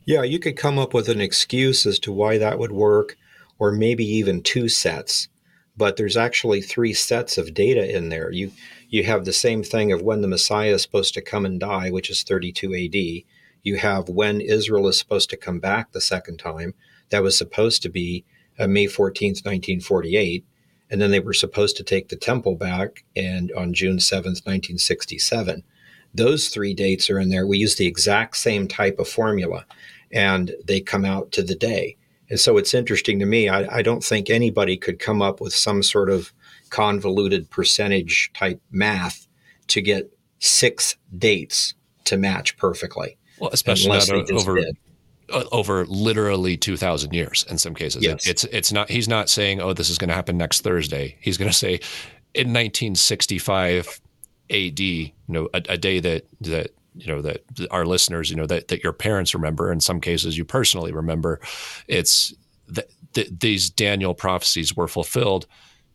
yeah, you could come up with an excuse as to why that would work, or maybe even two sets. But there's actually three sets of data in there. You you have the same thing of when the Messiah is supposed to come and die, which is 32 AD. You have when Israel is supposed to come back the second time. That was supposed to be uh, May 14th, 1948. And then they were supposed to take the temple back and on June 7th, 1967. Those three dates are in there. We use the exact same type of formula and they come out to the day. And so it's interesting to me. I, I, don't think anybody could come up with some sort of convoluted percentage type math to get six dates to match perfectly. Well, especially not over did. Over literally 2000 years in some cases. Yes. It, it's it's not he's not saying oh this is going to happen next Thursday. He's going to say in 1965 AD, you know, a, a day that that you know that our listeners you know that, that your parents remember in some cases you personally remember it's that th- these daniel prophecies were fulfilled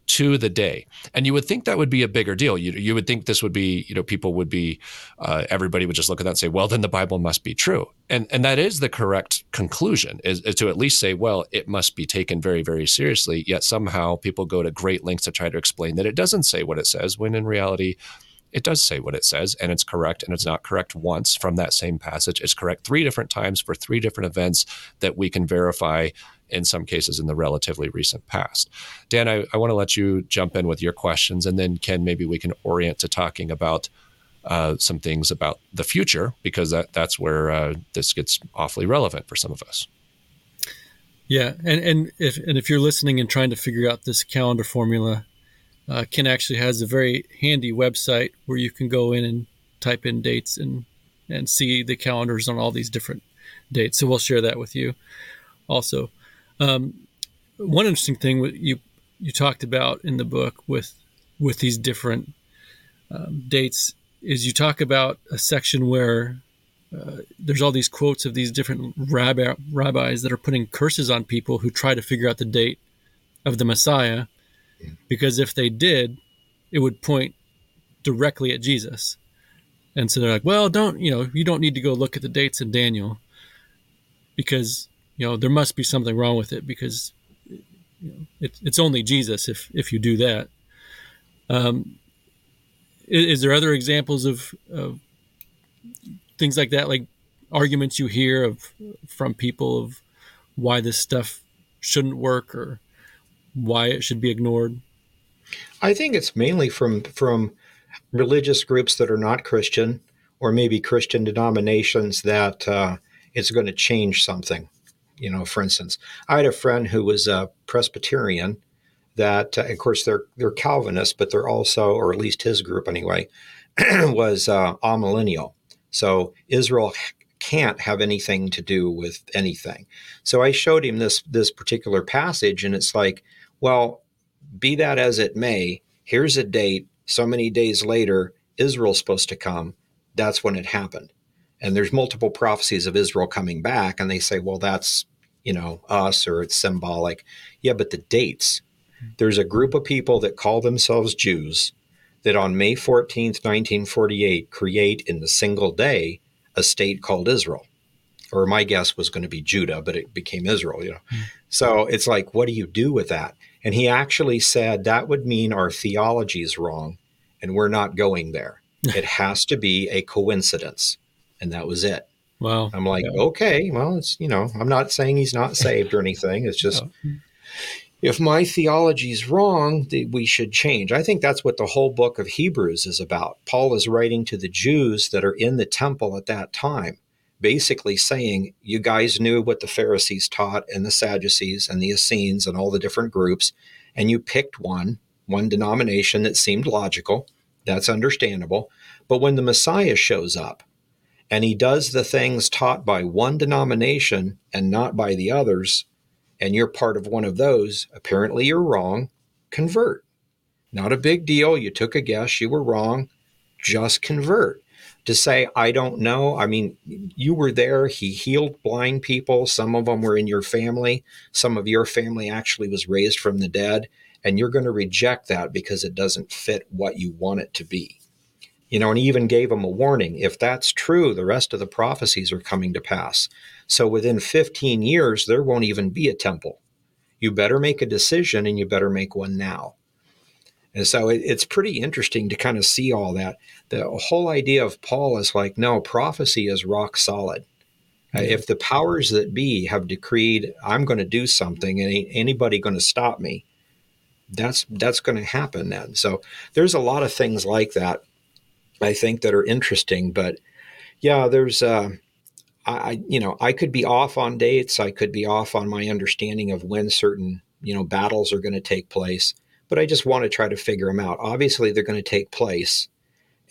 to the day. And you would think that would be a bigger deal. You, you would think this would be, you know, people would be, uh, everybody would just look at that and say, well, then the Bible must be true. And, and that is the correct conclusion is, is to at least say, well, it must be taken very, very seriously. Yet somehow people go to great lengths to try to explain that it doesn't say what it says, when in reality, it does say what it says and it's correct and it's not correct once from that same passage it's correct three different times for three different events that we can verify in some cases in the relatively recent past. Dan, I, I want to let you jump in with your questions, and then Ken, maybe we can orient to talking about uh, some things about the future because that that's where uh, this gets awfully relevant for some of us. Yeah, and and if and if you're listening and trying to figure out this calendar formula, uh, Ken actually has a very handy website where you can go in and type in dates and and see the calendars on all these different dates. So we'll share that with you also. Um, one interesting thing you you talked about in the book with with these different um, dates is you talk about a section where uh, there's all these quotes of these different rabbi, rabbis that are putting curses on people who try to figure out the date of the Messiah, because if they did, it would point directly at Jesus. And so they're like, well, don't you know? You don't need to go look at the dates in Daniel, because you know there must be something wrong with it because you know, it, it's only Jesus if if you do that. Um, is, is, there other examples of, of things like that, like arguments you hear of from people of why this stuff shouldn't work or why it should be ignored? I think it's mainly from from religious groups that are not Christian, or maybe Christian denominations that uh, it's going to change something. You know, for instance, I had a friend who was a Presbyterian. That, uh, of course, they're they're Calvinists, but they're also, or at least his group anyway, was uh, amillennial. So Israel can't have anything to do with anything. So I showed him this this particular passage, and it's like, well, be that as it may, here's a date. So many days later, Israel's supposed to come. That's when it happened and there's multiple prophecies of Israel coming back, and they say, well, that's you know us or it's symbolic. Yeah, but the dates. There's a group of people that call themselves Jews that on May 14th, 1948, create in the single day a state called Israel. Or my guess was going to be Judah, but it became Israel, you know. Mm. So it's like, what do you do with that? And he actually said that would mean our theology is wrong and we're not going there. it has to be a coincidence and that was it. Wow. I'm like, yeah. okay, well, it's, you know, I'm not saying he's not saved or anything. It's just, if my theology is wrong, we should change. I think that's what the whole book of Hebrews is about. Paul is writing to the Jews that are in the temple at that time, basically saying, you guys knew what the Pharisees taught and the Sadducees and the Essenes and all the different groups, and you picked one, one denomination that seemed logical. That's understandable. But when the Messiah shows up, and he does the things taught by one denomination and not by the others, and you're part of one of those, apparently you're wrong, convert. Not a big deal. You took a guess, you were wrong, just convert. To say, I don't know, I mean, you were there. He healed blind people. Some of them were in your family. Some of your family actually was raised from the dead. And you're going to reject that because it doesn't fit what you want it to be. You know, and he even gave them a warning. If that's true, the rest of the prophecies are coming to pass. So within 15 years, there won't even be a temple. You better make a decision and you better make one now. And so it, it's pretty interesting to kind of see all that. The whole idea of Paul is like, no, prophecy is rock solid. Uh, if the powers that be have decreed, I'm going to do something, and ain't anybody going to stop me, that's that's going to happen then. So there's a lot of things like that I think that are interesting. But yeah, there's uh, I you know I could be off on dates. I could be off on my understanding of when certain you know battles are going to take place. But I just want to try to figure them out. Obviously, they're going to take place.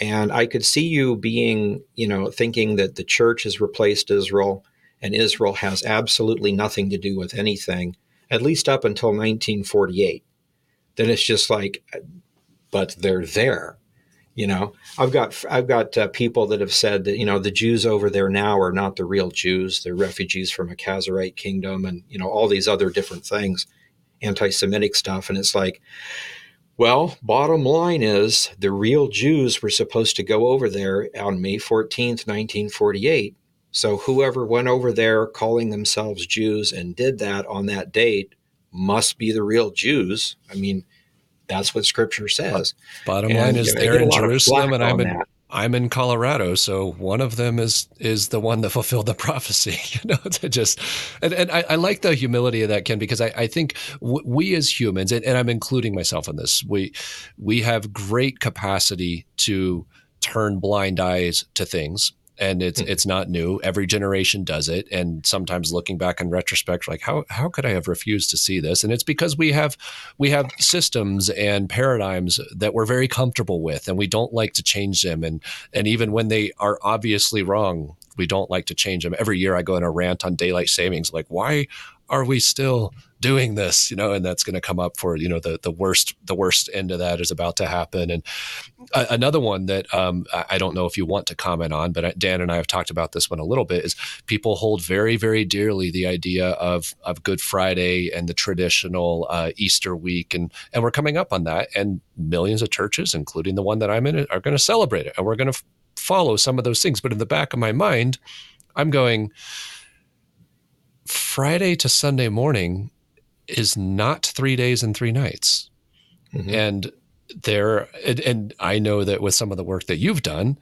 And I could see you being, you know, thinking that the church has replaced Israel and Israel has absolutely nothing to do with anything, at least up until 1948. Then it's just like, but they're there. You know, I've got I've got uh, people that have said that you know the Jews over there now are not the real Jews; they're refugees from a Khazarite kingdom, and you know all these other different things, anti-Semitic stuff. And it's like, Well, bottom line is the real Jews were supposed to go over there on May 14th, 1948. So whoever went over there calling themselves Jews and did that on that date must be the real Jews. I mean, that's what scripture says. Bottom and, line is you know, they're in Jerusalem and I'm in that. I'm in Colorado, so one of them is is the one that fulfilled the prophecy. You know, to just and, and I, I, like the humility of that, Ken, because I, I think w- we as humans, and, and I'm including myself in this, we we have great capacity to turn blind eyes to things and it's mm-hmm. it's not new. Every generation does it, and sometimes looking back in retrospect, like how how could I have refused to see this? And it's because we have we have systems and paradigms that we're very comfortable with, and we don't like to change them. And and even when they are obviously wrong, we don't like to change them. Every year, I go in a rant on daylight savings, like why are we still doing this you know and that's going to come up for you know the the worst the worst end of that is about to happen. And uh, another one that um, I don't know if you want to comment on but Dan and I have talked about this one a little bit is people hold very very dearly the idea of of Good Friday and the traditional uh, Easter week. And and we're coming up on that. And millions of churches including the one that I'm in are going to celebrate it. And we're going to f- follow some of those things. But in the back of my mind I'm going Friday to Sunday morning is not three days and three nights. Mm-hmm. And there, and, and I know that with some of the work that you've done,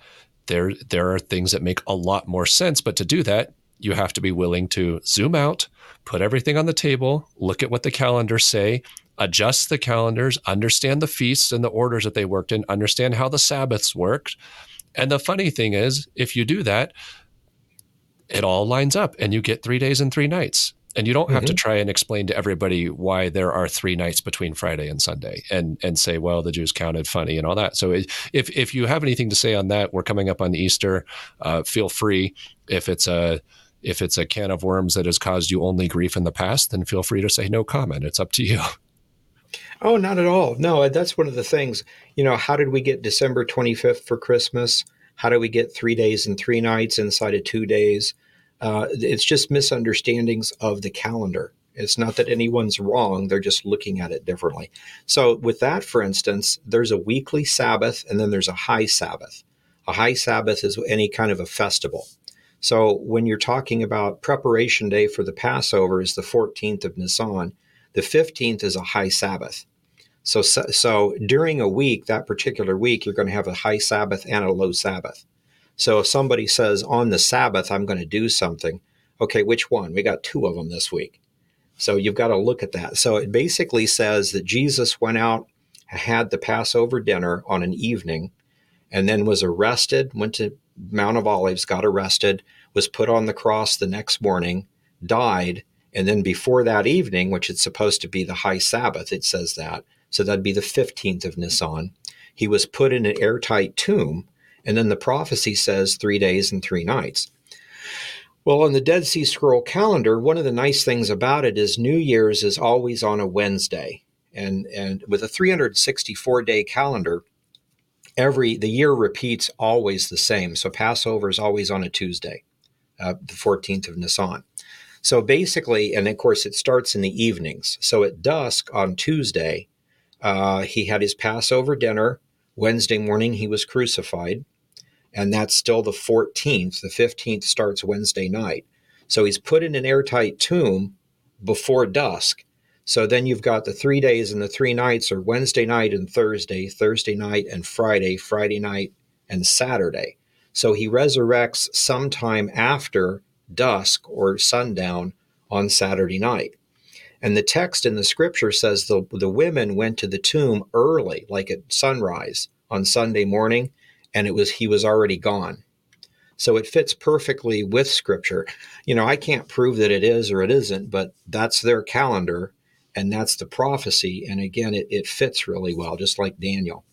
there there are things that make a lot more sense. But to do that, you have to be willing to zoom out, put everything on the table, look at what the calendars say, adjust the calendars, understand the feasts and the orders that they worked in, understand how the Sabbaths worked. And the funny thing is, if you do that, it all lines up and you get three days and three nights and you don't have mm-hmm. to try and explain to everybody why there are three nights between Friday and Sunday and and say well the Jews counted funny and all that. So if if you have anything to say on that we're coming up on Easter uh, feel free. If it's a if it's a can of worms that has caused you only grief in the past then feel free to say no comment. It's up to you. Oh not at all. No that's one of the things. You know how did we get December 25th for Christmas? How do we get three days and three nights inside of two days uh, it's just misunderstandings of the calendar. It's not that anyone's wrong, they're just looking at it differently. So, with that, for instance, there's a weekly Sabbath and then there's a high Sabbath. A high Sabbath is any kind of a festival. So, when you're talking about preparation day for the Passover is the 14th of Nisan, the 15th is a high Sabbath. So, so during a week, that particular week, you're going to have a high Sabbath and a low Sabbath. So if somebody says on the Sabbath, I'm going to do something, okay, which one? We got two of them this week. So you've got to look at that. So it basically says that Jesus went out, had the Passover dinner on an evening, and then was arrested, went to Mount of Olives, got arrested, was put on the cross the next morning, died, and then before that evening, which is supposed to be the high Sabbath, it says that. So that'd be the 15th of Nisan. He was put in an airtight tomb and then the prophecy says three days and three nights. Well, on the Dead Sea Scroll calendar, one of the nice things about it is New Year's is always on a Wednesday. And, and with a 364 day calendar, every the year repeats always the same. So Passover is always on a Tuesday, uh, the 14th of Nisan. So basically, and of course, it starts in the evenings. So at dusk on Tuesday, uh, he had his Passover dinner. Wednesday morning, he was crucified and that's still the 14th. The 15th starts Wednesday night. So he's put in an airtight tomb before dusk. So then you've got the three days and the three nights are Wednesday night and Thursday, Thursday night and Friday, Friday night and Saturday. So he resurrects sometime after dusk or sundown on Saturday night. And the text in the scripture says the, the women went to the tomb early, like at sunrise on Sunday morning, and it was he was already gone. So it fits perfectly with scripture. You know, I can't prove that it is or it isn't, but that's their calendar and that's the prophecy. And again, it, it fits really well, just like Daniel.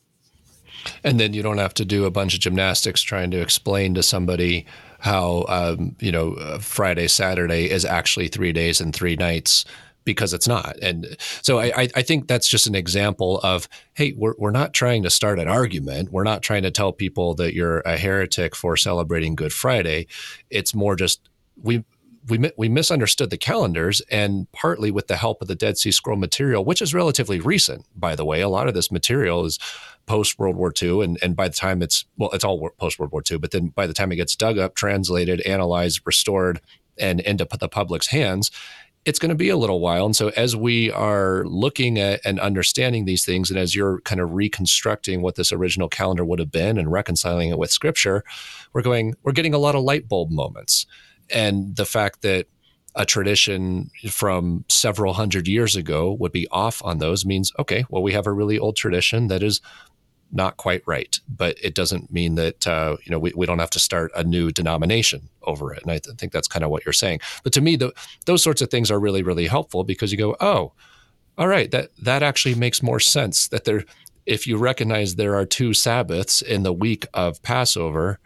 And then you don't have to do a bunch of gymnastics trying to explain to somebody how, um, you know, Friday, Saturday is actually three days and three nights because it's not. And so I, I think that's just an example of, hey, we're, we're not trying to start an argument. We're not trying to tell people that you're a heretic for celebrating Good Friday. It's more just we we we misunderstood the calendars, and partly with the help of the Dead Sea Scroll material, which is relatively recent, by the way. A lot of this material is post World War II, and and by the time it's well, it's all post World War II. But then by the time it gets dug up, translated, analyzed, restored, and into the public's hands, it's going to be a little while. And so, as we are looking at and understanding these things, and as you're kind of reconstructing what this original calendar would have been and reconciling it with scripture, we're going, we're getting a lot of light bulb moments. And the fact that a tradition from several hundred years ago would be off on those means, okay, well, we have a really old tradition that is not quite right, but it doesn't mean that uh, you know we, we don't have to start a new denomination over it. And I th- think that's kind of what you're saying. But to me, the, those sorts of things are really really helpful because you go, oh, all right, that that actually makes more sense. That there, if you recognize there are two Sabbaths in the week of Passover,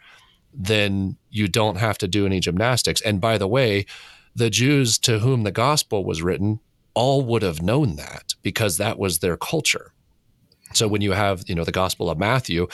then you don't have to do any gymnastics. And by the way, the Jews to whom the gospel was written all would have known that because that was their culture. So when you have, you know, the Gospel of Matthew,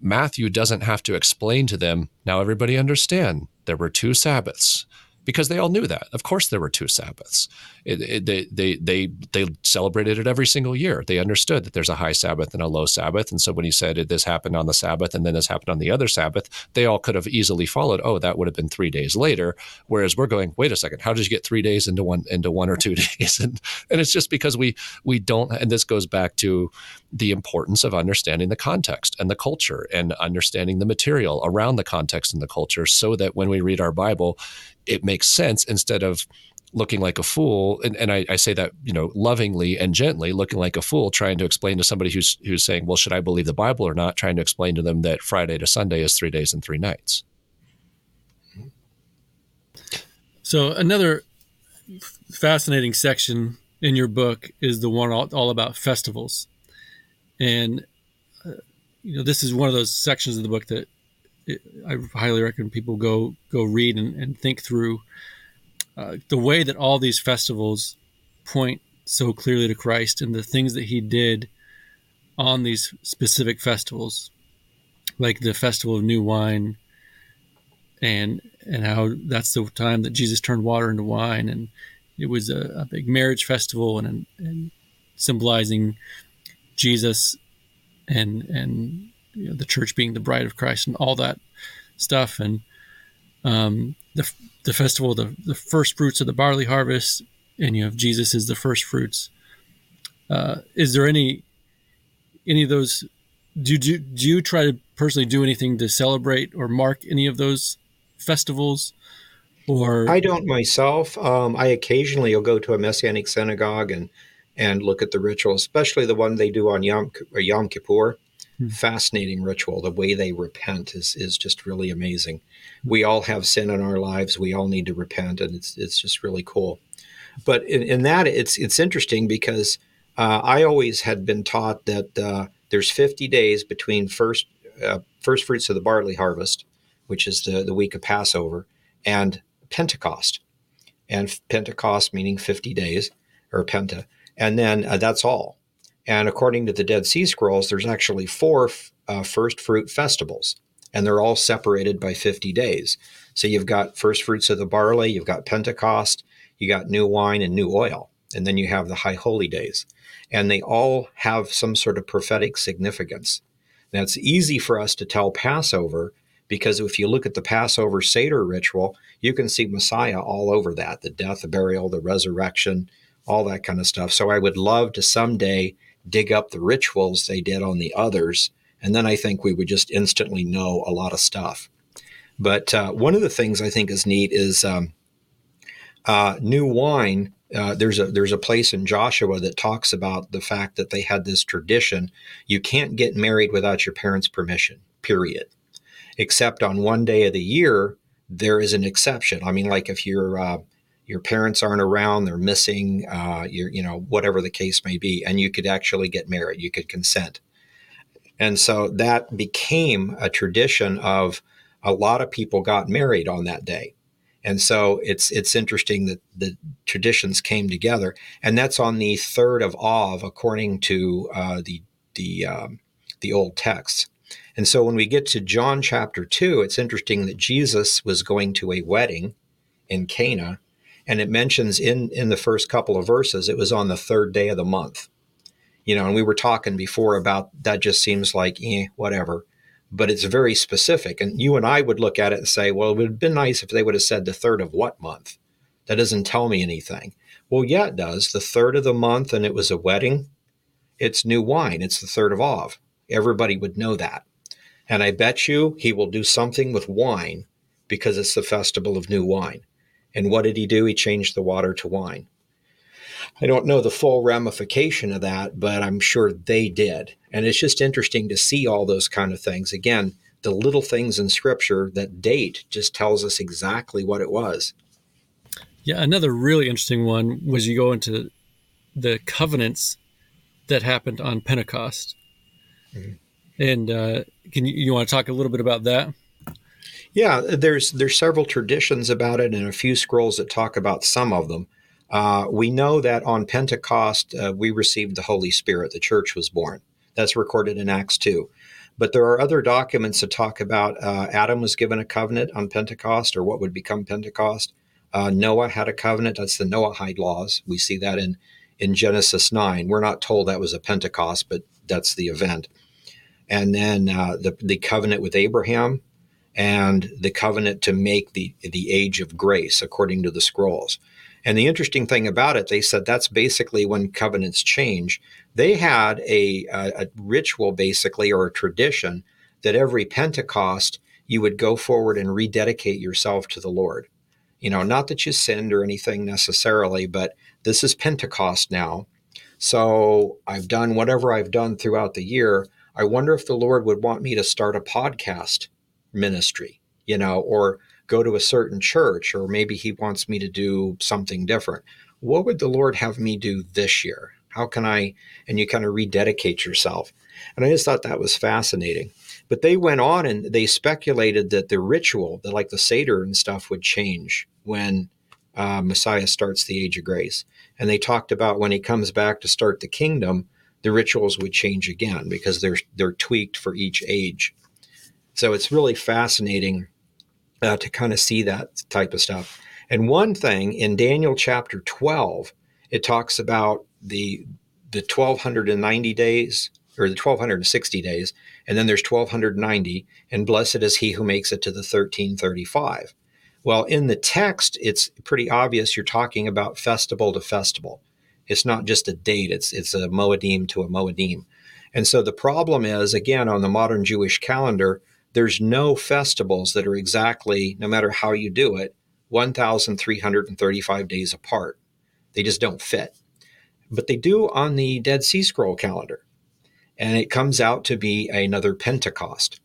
Matthew doesn't have to explain to them, now everybody understand there were two Sabbaths because they all knew that. Of course, there were two Sabbaths. It, it, they, they, they, they celebrated it every single year. They understood that there's a high Sabbath and a low Sabbath. And so when he said this happened on the Sabbath and then this happened on the other Sabbath, they all could have easily followed. Oh, that would have been three days later. Whereas we're going, wait a second, how did you get three days into one into one or two days? And and it's just because we we don't. And this goes back to the importance of understanding the context and the culture and understanding the material around the context and the culture, so that when we read our Bible, it makes sense instead of looking like a fool. And, and I, I, say that you know lovingly and gently looking like a fool trying to explain to somebody who's who's saying well should i believe the bible or not? Trying to explain to them that friday to sunday is three days and three nights. So another fascinating section in your book is the one all, all about festivals. And uh, you know this is one of those sections of the book that I highly recommend people go go read and, and think through uh, the way that all these festivals point so clearly to Christ and the things that He did on these specific festivals, like the festival of new wine, and and how that's the time that Jesus turned water into wine, and it was a, a big marriage festival and, and symbolizing Jesus and and you know, the church being the bride of Christ and all that stuff, and um, the the festival, the the first fruits of the barley harvest, and you have Jesus is the first fruits. Uh, is there any any of those? Do do, do you try to personally do anything to celebrate or mark any of those festivals? Or I don't myself. Um, I occasionally will go to a messianic synagogue and and look at the ritual, especially the one they do on Yom Yom Kippur hmm. fascinating ritual. The way they repent is is just really amazing. We all have sin in our lives. We all need to repent, and it's it's just really cool. But in, in that, it's it's interesting because uh, I always had been taught that uh, there's 50 days between first uh, first fruits of the barley harvest, which is the the week of Passover, and Pentecost, and Pentecost meaning 50 days or Penta, and then uh, that's all. And according to the Dead Sea Scrolls, there's actually four uh, first fruit festivals, and they're all separated by 50 days. So you've got first fruits of the barley, you've got Pentecost, you got new wine and new oil, and then you have the high holy days. And they all have some sort of prophetic significance. Now, it's easy for us to tell Passover because if you look at the Passover Seder ritual, you can see Messiah all over that the death, the burial, the resurrection, all that kind of stuff. So I would love to someday dig up the rituals they did on the others. And then I think we would just instantly know a lot of stuff. But uh, one of the things I think is neat is um, uh, new wine. Uh, there's a there's a place in Joshua that talks about the fact that they had this tradition. You can't get married without your parents' permission. Period. Except on one day of the year, there is an exception. I mean, like if you're uh, your parents aren't around, they're missing, uh, you you know, whatever the case may be, and you could actually get married, you could consent. And so that became a tradition of a lot of people got married on that day. And so it's it's interesting that the traditions came together, and that's on the third of Av, according to uh, the the um, the old texts. And so when we get to John chapter two, it's interesting that Jesus was going to a wedding in Cana, and it mentions in in the first couple of verses it was on the third day of the month. You know, and we were talking before about that just seems like eh, whatever, but it's very specific. And you and I would look at it and say, well, it would have been nice if they would have said the third of what month. That doesn't tell me anything. Well, yeah, it does. The third of the month, and it was a wedding. It's new wine. It's the third of Av. Everybody would know that. And I bet you he will do something with wine because it's the festival of new wine. And what did he do? He changed the water to wine. I don't know the full ramification of that, but I'm sure they did. And it's just interesting to see all those kind of things. Again, the little things in scripture that date just tells us exactly what it was. Yeah, another really interesting one was you go into the covenants that happened on Pentecost. Mm-hmm. And uh, can you, you want to talk a little bit about that? Yeah, there's there's several traditions about it, and a few scrolls that talk about some of them. Uh, we know that on Pentecost uh, we received the Holy Spirit. The church was born. That's recorded in Acts two. But there are other documents that talk about uh, Adam was given a covenant on Pentecost, or what would become Pentecost. Uh, Noah had a covenant. That's the Noahide laws. We see that in in Genesis nine. We're not told that was a Pentecost, but that's the event. And then uh, the the covenant with Abraham and the covenant to make the, the age of grace according to the scrolls. And the interesting thing about it, they said that's basically when covenants change. They had a, a, a ritual, basically, or a tradition that every Pentecost you would go forward and rededicate yourself to the Lord. You know, not that you sinned or anything necessarily, but this is Pentecost now. So I've done whatever I've done throughout the year. I wonder if the Lord would want me to start a podcast ministry, you know, or go to a certain church, or maybe he wants me to do something different. What would the Lord have me do this year? How can I? And you kind of rededicate yourself. And I just thought that was fascinating. But they went on and they speculated that the ritual, that like the Seder and stuff, would change when uh, Messiah starts the age of grace. And they talked about when he comes back to start the kingdom, the rituals would change again because they're they're tweaked for each age. So it's really fascinating uh, to kind of see that type of stuff. And one thing in Daniel chapter 12, it talks about the the 1290 days or the 1260 days, and then there's 1290, and blessed is he who makes it to the 1335. Well, in the text, it's pretty obvious you're talking about festival to festival. It's not just a date, it's it's a Moedim to a Moedim. And so the problem is, again, on the modern Jewish calendar, there's no festivals that are exactly, no matter how you do it, 1,335 days apart. They just don't fit. But they do on the Dead Sea Scroll calendar. And it comes out to be another Pentecost.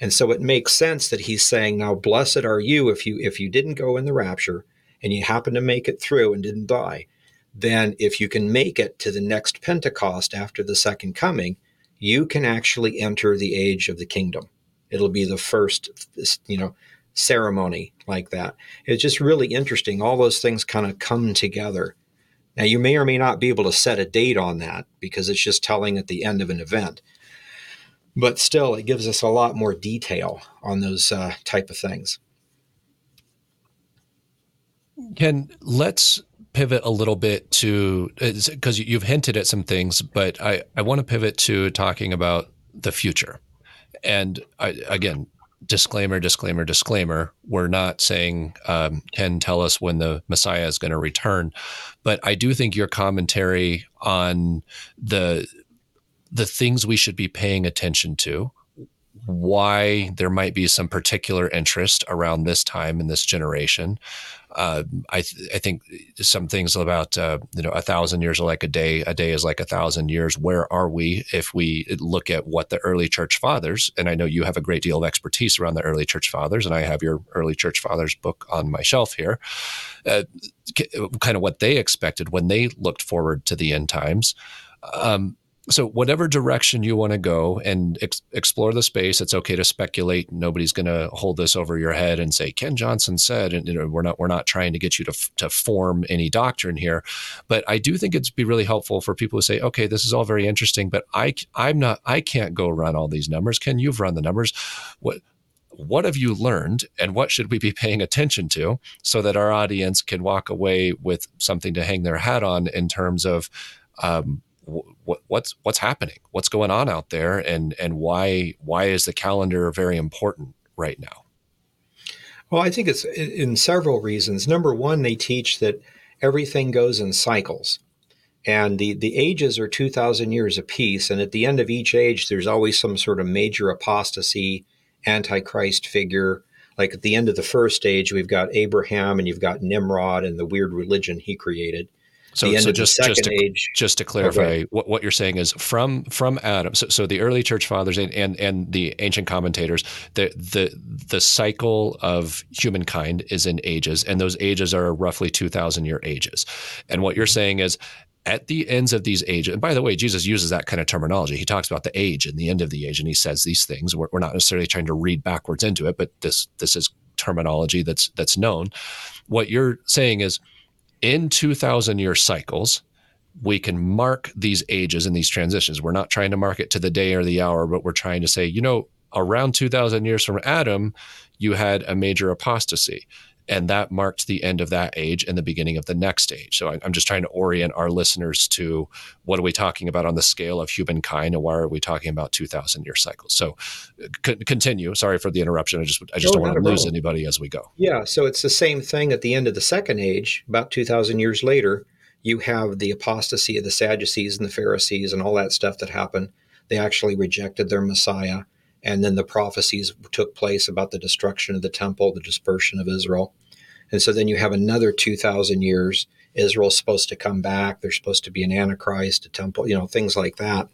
And so it makes sense that he's saying, now blessed are you if you if you didn't go in the rapture and you happen to make it through and didn't die, then if you can make it to the next Pentecost after the second coming, you can actually enter the age of the kingdom. It'll be the first, you know, ceremony like that. It's just really interesting. All those things kind of come together. Now, you may or may not be able to set a date on that because it's just telling at the end of an event. But still, it gives us a lot more detail on those uh, type of things. Ken, let's pivot a little bit to because you've hinted at some things, but I, I want to pivot to talking about the future. And I, again, disclaimer, disclaimer, disclaimer. We're not saying um, Ken tell us when the Messiah is going to return, but I do think your commentary on the the things we should be paying attention to, why there might be some particular interest around this time in this generation, uh, I, th- I think some things about uh, you know a thousand years are like a day, a day is like a thousand years. Where are we if we look at what the early church fathers? And I know you have a great deal of expertise around the early church fathers, and I have your early church fathers book on my shelf here. Uh, kind of what they expected when they looked forward to the end times. Um, so whatever direction you want to go and ex- explore the space it's okay to speculate. Nobody's going to hold this over your head and say ken johnson said and you know we're not we're not trying to get you to, f- to form any doctrine here. But i do think it'd be really helpful for people who say okay this is all very interesting but i i'm not i can't go run all these numbers. Ken you've run the numbers. What what have you learned and what should we be paying attention to so that our audience can walk away with something to hang their hat on in terms of um, what's what's happening what's going on out there and and why why is the calendar very important right now well i think it's in several reasons number one they teach that everything goes in cycles and the, the ages are 2,000 years apiece. And at the end of each age, there's always some sort of major apostasy, antichrist figure. Like at the end of the first age, we've got Abraham and you've got Nimrod and the weird religion he created. So, so just, just, to, age, just to clarify, what, what you're saying is from from Adam. So, so the early church fathers and, and, and the ancient commentators, the the the cycle of humankind is in ages, and those ages are roughly two thousand year ages. And what you're saying is, at the ends of these ages, and by the way, Jesus uses that kind of terminology. He talks about the age and the end of the age, and he says these things. We're, we're not necessarily trying to read backwards into it, but this this is terminology that's that's known. What you're saying is, in two thousand year cycles, we can mark these ages and these transitions. We're not trying to mark it to the day or the hour, but we're trying to say, you know, around two thousand years from Adam, you had a major apostasy and that marked the end of that age and the beginning of the next age. So I'm just trying to orient our listeners to what are we talking about on the scale of humankind, and why are we talking about 2,000 year cycles? So uh, c- continue. Sorry for the interruption. I just I just no, don't want to lose anybody as we go. Yeah. So it's the same thing at the end of the second age, about 2,000 years later. You have the apostasy of the Sadducees and the Pharisees and all that stuff that happened. They actually rejected their Messiah and then the prophecies took place about the destruction of the temple, the dispersion of Israel. And so then you have another 2,000 years. Israel's supposed to come back. There's supposed to be an antichrist, a temple, you know, things like that.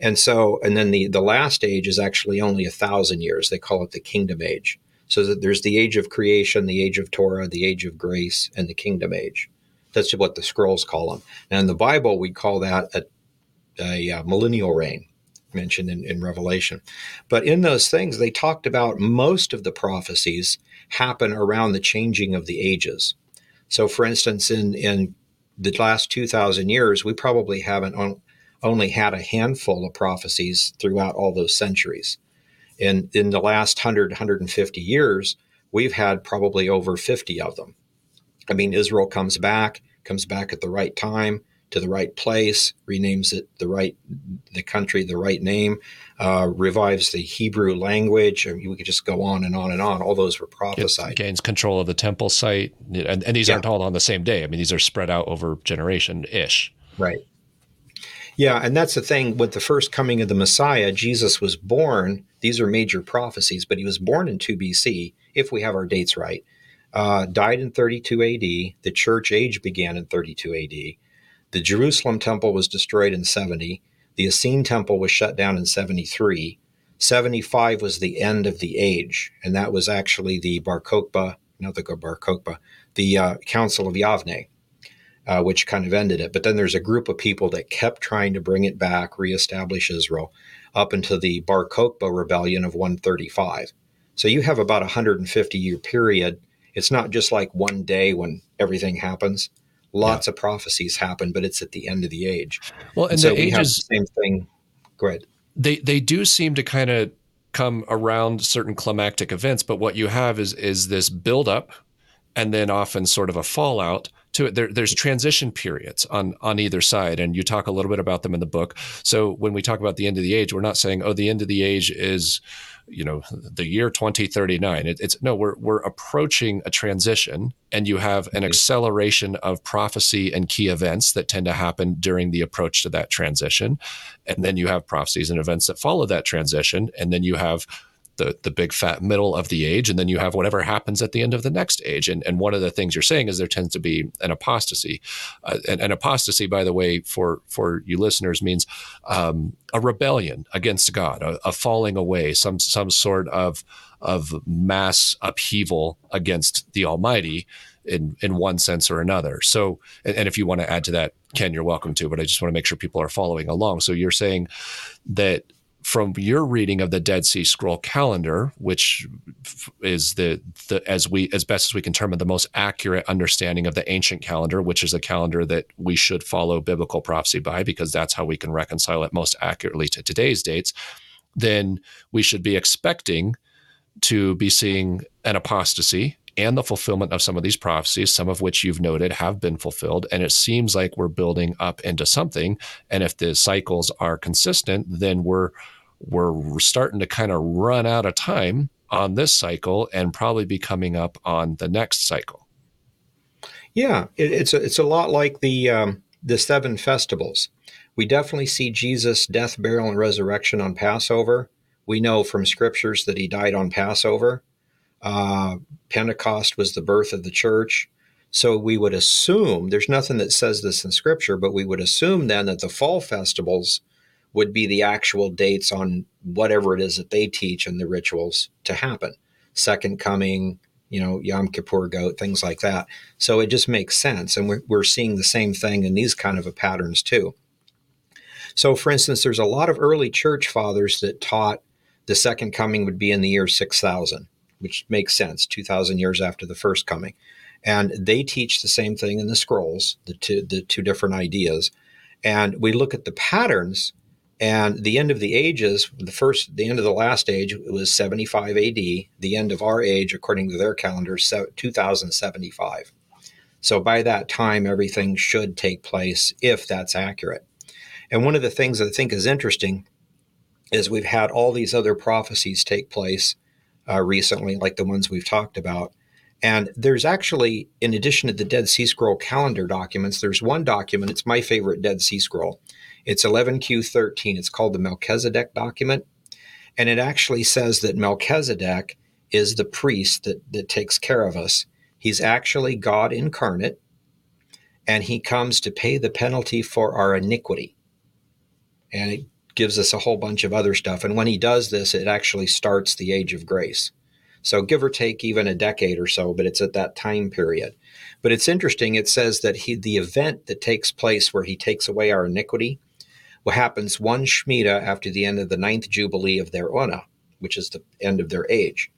And so, and then the, the last age is actually only a thousand years. They call it the kingdom age. So that there's the age of creation, the age of Torah, the age of grace, and the kingdom age. That's what the scrolls call them. And in the Bible, we call that a, a, a millennial reign mentioned in, in Revelation. But in those things, they talked about most of the prophecies happen around the changing of the ages. So, for instance, in, in the last 2,000 years, we probably haven't on, only had a handful of prophecies throughout all those centuries. And in the last 100, 150 years, we've had probably over 50 of them. I mean, Israel comes back, comes back at the right time to the right place, renames it the right the country the right name, uh, revives the Hebrew language. I mean, we could just go on and on and on. All those were prophesied. gains control of the temple site, and, and these yeah. aren't all on the same day. I mean, these are spread out over generation ish. Right. Yeah, and that's the thing with the first coming of the Messiah. Jesus was born. These are major prophecies, but he was born in 2 BC, if we have our dates right. Uh, died in 32 AD. The church age began in 32 AD. The Jerusalem temple was destroyed in 70. The Essene temple was shut down in 73. 75 was the end of the age, and that was actually the Bar Kokhba, not the Bar Kokhba, the uh, Council of Yavne, uh, which kind of ended it. But then there's a group of people that kept trying to bring it back, reestablish Israel, up until the Bar Kokhba rebellion of 135. So you have about a 150 year period. It's not just like one day when everything happens lots yeah. of prophecies happen, but it's at the end of the age. Well, and, and so the ages, the same thing. Go ahead. They they do seem to kind of come around certain climactic events, but what you have is is this buildup, and then often sort of a fallout to it. There, there's transition periods on on either side, and you talk a little bit about them in the book. So when we talk about the end of the age, we're not saying oh the end of the age is you know the year 2039 it, it's no we're we're approaching a transition and you have an acceleration of prophecy and key events that tend to happen during the approach to that transition. And then you have prophecies and events that follow that transition and then you have the the big fat middle of the age, and then you have whatever happens at the end of the next age. And and one of the things you're saying is there tends to be an apostasy. Uh, and, an apostasy, by the way, for for you listeners, means um, a rebellion against God, a, a falling away, some some sort of of mass upheaval against the Almighty in in one sense or another. So, and, if you want to add to that, Ken, you're welcome to. But I just want to make sure people are following along. So you're saying that from your reading of the Dead Sea Scroll calendar, which is the, the as we as best as we can determine the most accurate understanding of the ancient calendar, which is a calendar that we should follow biblical prophecy by because that's how we can reconcile it most accurately to today's dates, then we should be expecting to be seeing an apostasy and the fulfillment of some of these prophecies, some of which you've noted have been fulfilled. And it seems like we're building up into something. And if the cycles are consistent, then we're we're starting to kind of run out of time on this cycle and probably be coming up on the next cycle. Yeah, it, it's a, it's a lot like the um, the seven festivals. We definitely see Jesus' death, burial, and resurrection on Passover. We know from scriptures that he died on Passover. Uh, Pentecost was the birth of the church. So we would assume, there's nothing that says this in scripture, but we would assume then that the fall festivals would be the actual dates on whatever it is that they teach and the rituals to happen. Second coming, you know, Yom Kippur goat, things like that. So it just makes sense. And we're, we're seeing the same thing in these kind of patterns too. So, for instance, there's a lot of early church fathers that taught the second coming would be in the year 6000 which makes sense 2000 years after the first coming. And they teach the same thing in the scrolls the two the two different ideas. And we look at the patterns and the end of the ages the first the end of the last age was 75 AD the end of our age according to their calendar 2075 so by that time everything should take place if that's accurate. And one of the things I think is interesting is we've had all these other prophecies take place uh, recently, like the ones we've talked about. And there's actually, in addition to the Dead Sea Scroll calendar documents, there's one document. It's my favorite Dead Sea Scroll. It's 11Q13. It's called the Melchizedek document. And it actually says that Melchizedek is the priest that, that takes care of us. He's actually God incarnate, and he comes to pay the penalty for our iniquity. And it gives us a whole bunch of other stuff. And when he does this, it actually starts the age of grace. So give or take even a decade or so, but it's at that time period. But it's interesting. It says that he, the event that takes place where he takes away our iniquity, what happens one Shemitah after the end of the ninth jubilee of their Ona, which is the end of their age.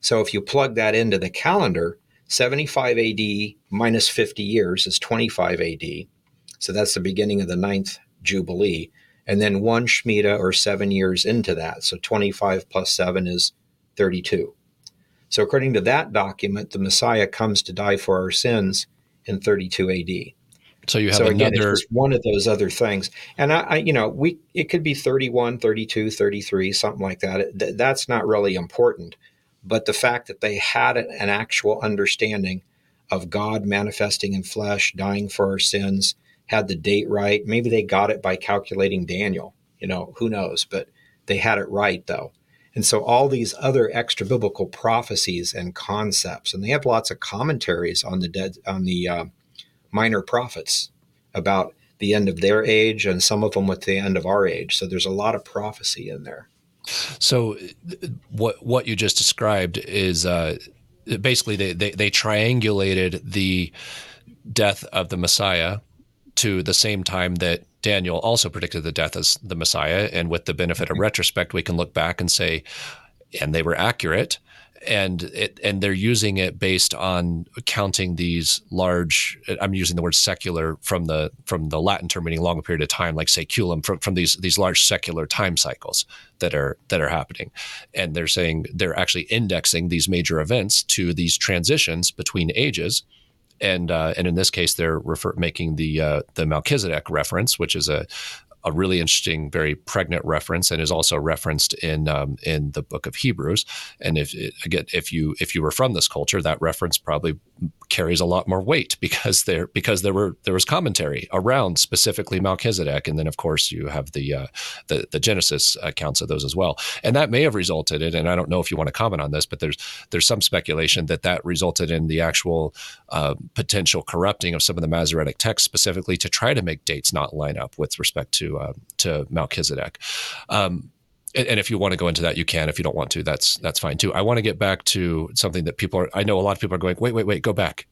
So if you plug that into the calendar, 75 AD minus 50 years is 25 AD. So that's the beginning of the ninth jubilee and then one Shemitah or seven years into that. So 25 plus seven is 32. So, according to that document, the Messiah comes to die for our sins in 32 AD. So you have so again, another it's one of those other things, and I, I, you know, we it could be 31, 32, 33, something like that. Th- that's not really important, but the fact that they had an actual understanding of God manifesting in flesh, dying for our sins, had the date right. Maybe they got it by calculating Daniel. You know, who knows? But they had it right though. And so all these other extra biblical prophecies and concepts, and they have lots of commentaries on the dead on the uh, minor prophets about the end of their age, and some of them with the end of our age. So there's a lot of prophecy in there. So what what you just described is uh, basically they, they they triangulated the death of the Messiah to the same time that Daniel also predicted the death as the Messiah. And with the benefit of mm-hmm. retrospect, we can look back and say, and they were accurate. And it, and they're using it based on counting these large. I'm using the word secular from the from the Latin term meaning long period of time, like saeculum, from, from these these large secular time cycles that are that are happening. And they're saying they're actually indexing these major events to these transitions between ages and uh, and in this case, they're refer- making the uh, the Melchizedek reference, which is a a really interesting, very pregnant reference, and is also referenced in um, in the book of Hebrews. And if again, if you if you were from this culture, that reference probably carries a lot more weight because there because there were there was commentary around specifically Melchizedek, and then of course you have the uh, the, the Genesis accounts of those as well, and that may have resulted in. And I don't know if you want to comment on this, but there's there's some speculation that that resulted in the actual uh, potential corrupting of some of the Masoretic texts, specifically to try to make dates not line up with respect to uh, to Melchizedek. Um, and if you want to go into that, you can. If you don't want to, that's that's fine too. I want to get back to something that people are. I know a lot of people are going. Wait, wait, wait. Go back.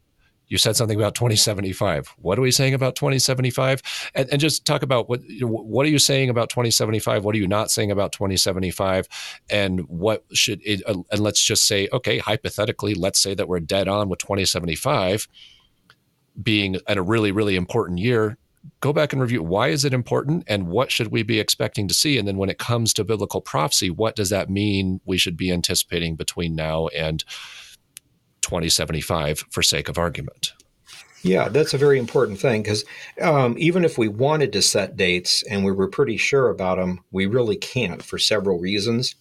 You said something about 2075. What are we saying about 2075? And, and just talk about what what are you saying about 2075? What are you not saying about 2075? And what should it? Uh, and let's just say, okay, hypothetically, let's say that we're dead on with 2075 being in a really really important year go back and review why is it important and what should we be expecting to see and then when it comes to biblical prophecy what does that mean we should be anticipating between now and 2075 for sake of argument yeah, that's a very important thing because um, even if we wanted to set dates and we were pretty sure about them, we really can't for several reasons.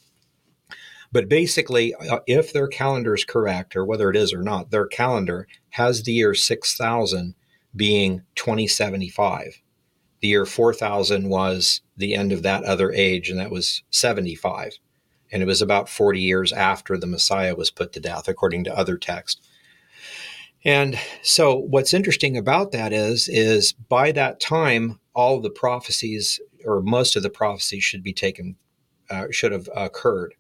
But basically, uh, if their calendar is correct, or whether it is or not, their calendar has the year 6000 being 2075. The year 4000 was the end of that other age, and that was 75. And it was about 40 years after the Messiah was put to death, according to other texts. And so what's interesting about that is is by that time all the prophecies or most of the prophecies should be taken uh, should have occurred.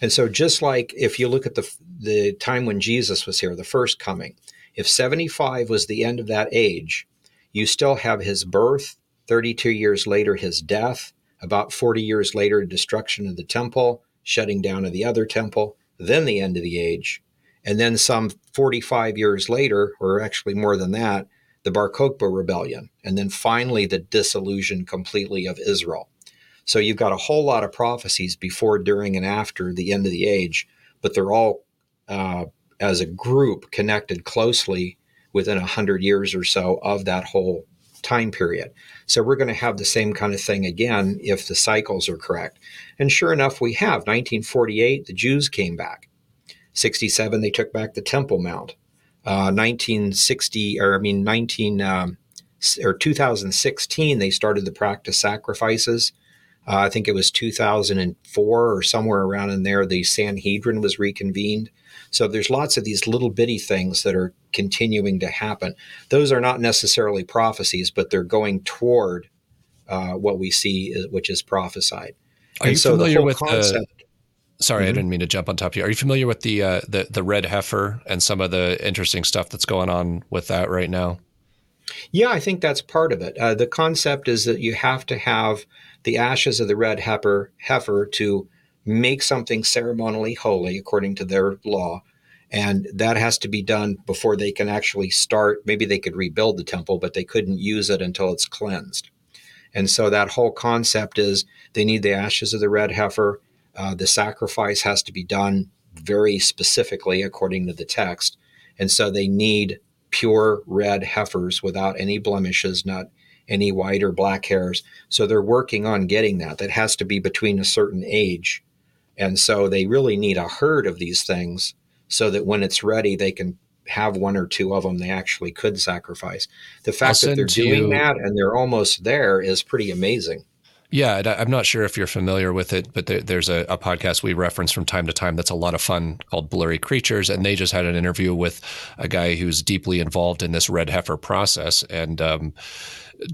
And so just like if you look at the the time when Jesus was here, the first coming, if 75 was the end of that age, you still have his birth, 32 years later, his death, about 40 years later, destruction of the temple, shutting down of the other temple, then the end of the age. And then some 45 years later, or actually more than that, the Bar Kokhba rebellion. And then finally, the dissolution completely of Israel. So you've got a whole lot of prophecies before, during, and after the end of the age, but they're all uh, as a group connected closely within a hundred years or so of that whole time period. So we're going to have the same kind of thing again if the cycles are correct. And sure enough, we have 1948, the Jews came back. 67, they took back the Temple Mount. Uh, 1960, or I mean, 19 um, or 2016, they started the practice sacrifices. Uh, I think it was 2004 or somewhere around in there. The Sanhedrin was reconvened. So there's lots of these little bitty things that are continuing to happen. Those are not necessarily prophecies, but they're going toward uh, what we see, uh, which is prophesied. Are and you so familiar with concept, the, Sorry, mm-hmm. I didn't mean to jump on top of you. Are you familiar with the uh, the the red heifer and some of the interesting stuff that's going on with that right now? Yeah, I think that's part of it. Uh, the concept is that you have to have the ashes of the red heifer heifer to make something ceremonially holy according to their law. And that has to be done before they can actually start. Maybe they could rebuild the temple, but they couldn't use it until it's cleansed. And so that whole concept is they need the ashes of the red heifer. Uh, the sacrifice has to be done very specifically according to the text. And so they need pure red heifers without any blemishes, not any white or black hairs. So they're working on getting that. That has to be between a certain age and so they really need a herd of these things so that when it's ready, they can have one or two of them they actually could sacrifice. The fact that they're doing you, that and they're almost there is pretty amazing. Yeah, I'm not sure if you're familiar with it, but there, there's a, a, podcast we reference from time to time that's a lot of fun called Blurry Creatures, and they just had an interview with a guy who's deeply involved in this red heifer process, and um,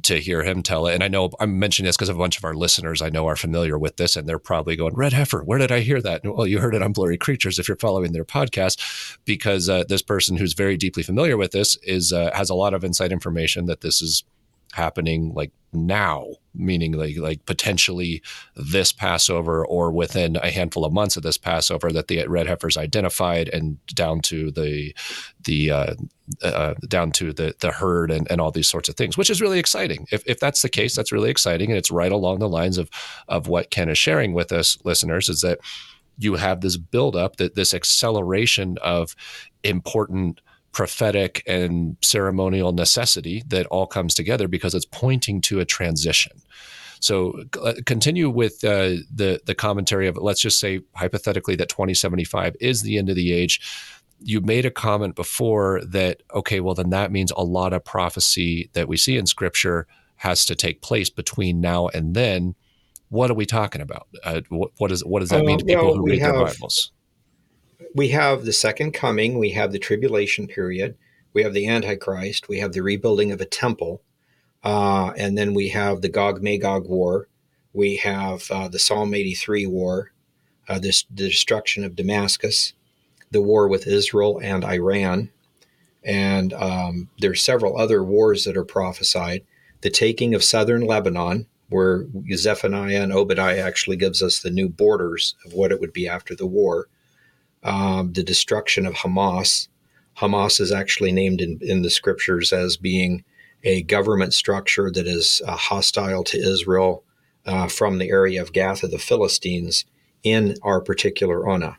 to hear him tell it. And I know I'm mentioning this because a bunch of our listeners I know are familiar with this, and they're probably going, "Red heifer, where did I hear that?" well, you heard it on Blurry Creatures if you're following their podcast, because uh, this person who's very deeply familiar with this is uh, has a lot of inside information that this is happening like now meaning like like potentially this passover or within a handful of months of this passover that the red heifers identified and down to the the uh, uh, down to the the herd and, and all these sorts of things which is really exciting. If, if that's the case that's really exciting. And it's right along the lines of of what ken is sharing with us listeners is that you have this buildup that this acceleration of important prophetic and ceremonial necessity that all comes together because it's pointing to a transition. So uh, continue with uh, the the commentary of let's just say hypothetically that 2075 is the end of the age. You made a comment before that okay, well then that means a lot of prophecy that we see in Scripture has to take place between now and then. What are we talking about? Uh, what, what, is, what does that mean to people well, who read have, their Bibles? We have the second coming, we have the tribulation period, we have the Antichrist, we have the rebuilding of a temple, uh, and then we have the Gog Magog war, we have uh, the Psalm 83 war, uh, this, the destruction of Damascus, the war with Israel and Iran, and um, there's several other wars that are prophesied. The taking of southern Lebanon, where Zephaniah and Obadiah actually gives us the new borders of what it would be after the war um, the destruction of Hamas. Hamas is actually named in, in the scriptures as being a government structure that is uh, hostile to Israel uh, from the area of Gath of the Philistines in our particular Ona,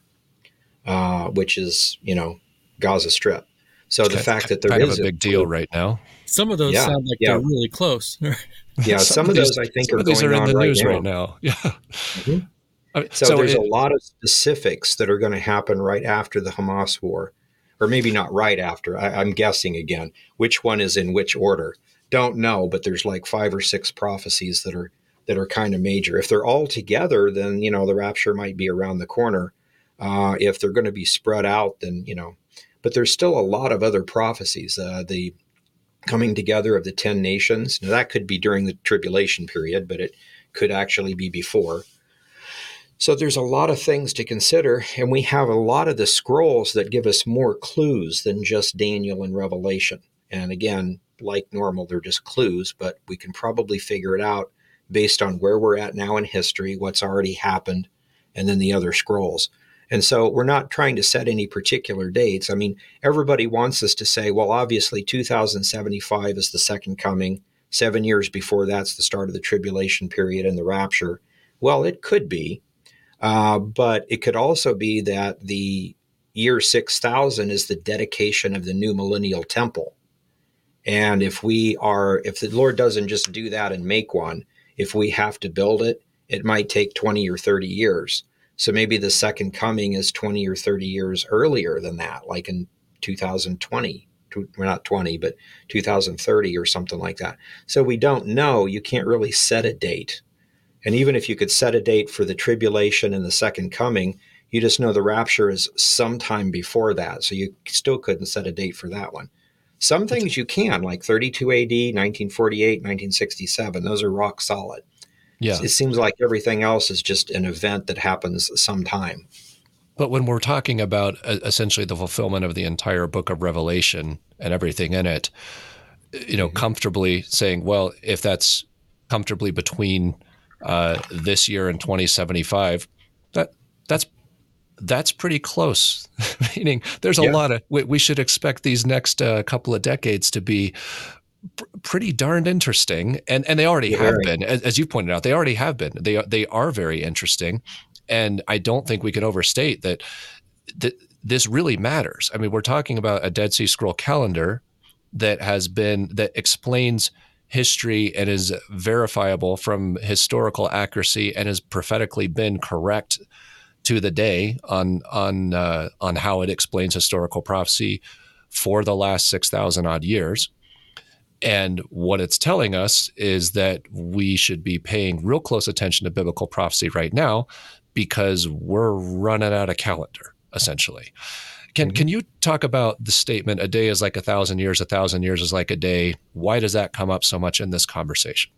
uh, which is, you know, Gaza Strip. So the fact that there kind is of a big deal right now. Some of those Yeah, sound like yeah. they're really close. yeah, some, of those I think some are of these going are in on the right news now. right now. Yeah. Mhm. I mean, So, there's it- a lot of specifics that are going to happen right after the Hamas war, or maybe not right after. I, I'm guessing again which one is in which order. Don't know, but there's like five or six prophecies that are that are kind of major. If they're all together, then you know the rapture might be around the corner. Uh, if they're going to be spread out, then you know. But there's still a lot of other prophecies. Uh, the coming together of the ten nations. Now that could be during the tribulation period, but it could actually be before. So there's a lot of things to consider, and we have a lot of the scrolls that give us more clues than just Daniel and Revelation. And again, like normal, they're just clues, but we can probably figure it out based on where we're at now in history, what's already happened, and then the other scrolls. And so we're not trying to set any particular dates. I mean, everybody wants us to say, well, obviously 2075 is the second coming. Seven years before that's the start of the tribulation period and the rapture. Well, it could be. Uh, but it could also be that the year 6000 is the dedication of the new millennial temple. And if we are, if the Lord doesn't just do that and make one, if we have to build it, it might take 20 or 30 years. So maybe the second coming is 20 or 30 years earlier than that, like in 2020. We're not 20, but 2030 or something like that. So we don't know. You can't really set a date. And even if you could set a date for the tribulation and the second coming, you just know the rapture is sometime before that. So you still couldn't set a date for that one. Some things you can, like 32 AD, 1948, 1967. Those are rock solid. yeah. It seems like everything else is just an event that happens sometime. But when we're talking about uh, essentially the fulfillment of the entire book of Revelation and everything in it, you know, Mhm. comfortably saying, well, if that's comfortably between uh, this year in 2075, that that's that's pretty close. Meaning, there's a Yeah. lot of we, we should expect these next uh, couple of decades to be pr- pretty darned interesting, and and they already Yeah, have been, as, as you pointed out, they already have been. They are- they are very interesting, and I don't think we can overstate that. That this really matters. I mean, we're talking about a Dead Sea Scroll calendar that has been that explains history and is verifiable from historical accuracy and has prophetically been correct to the day on on uh, on how it explains historical prophecy for the last six thousand odd years. And what it's telling us is that we should be paying real close attention to biblical prophecy right now because we're running out of calendar, essentially. Can Mhm. can you talk about the statement "a day is like a thousand years, a thousand years is like a day"? Why does that come up so much in this conversation?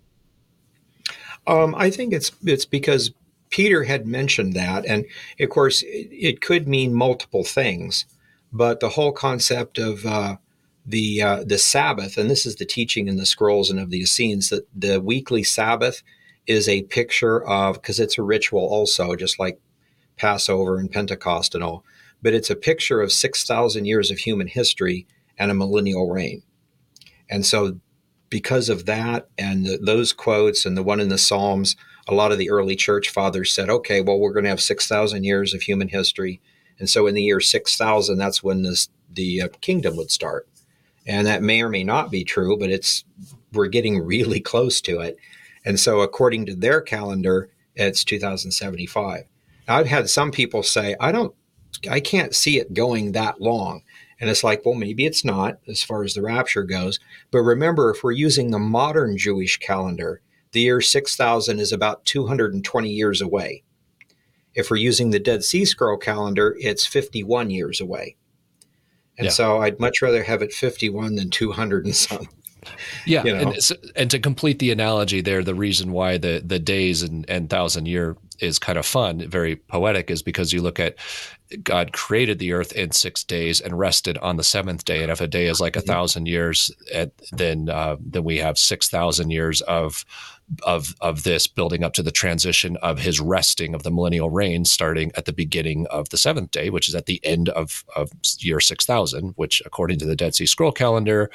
Um, I think it's it's because Peter had mentioned that, and of course, it, it could mean multiple things. But the whole concept of uh, the uh, the Sabbath, and this is the teaching in the scrolls and of the Essenes, that the weekly Sabbath is a picture of because it's a ritual also, just like Passover and Pentecost and all. But it's a picture of six thousand years of human history and a millennial reign, and so because of that and the, those quotes and the one in the Psalms, a lot of the early church fathers said, okay, well, we're going to have 6,000 years of human history. And so in the year 6,000, that's when this, the uh, kingdom would start. And that may or may not be true, but it's we're getting really close to it. And so according to their calendar, it's 2075. Now, I've had some people say, I don't, I can't see it going that long. And it's like, well, maybe it's not as far as the rapture goes. But remember, if we're using the modern Jewish calendar, the year 6000 is about 220 years away. If we're using the Dead Sea Scroll calendar, it's 51 years away. And Yeah. so I'd much rather have it 51 than 200 and some. Yeah, You know. and, and to complete the analogy there, the reason why the the days and, and thousand year is kind of fun, very poetic, is because you look at God created the earth in six days and rested on the seventh day, and if a day is like a thousand years, then uh, then we have six thousand years of of of this building up to the transition of his resting of the millennial reign starting at the beginning of the seventh day which is at the end of of year 6000 which according to the dead sea scroll calendar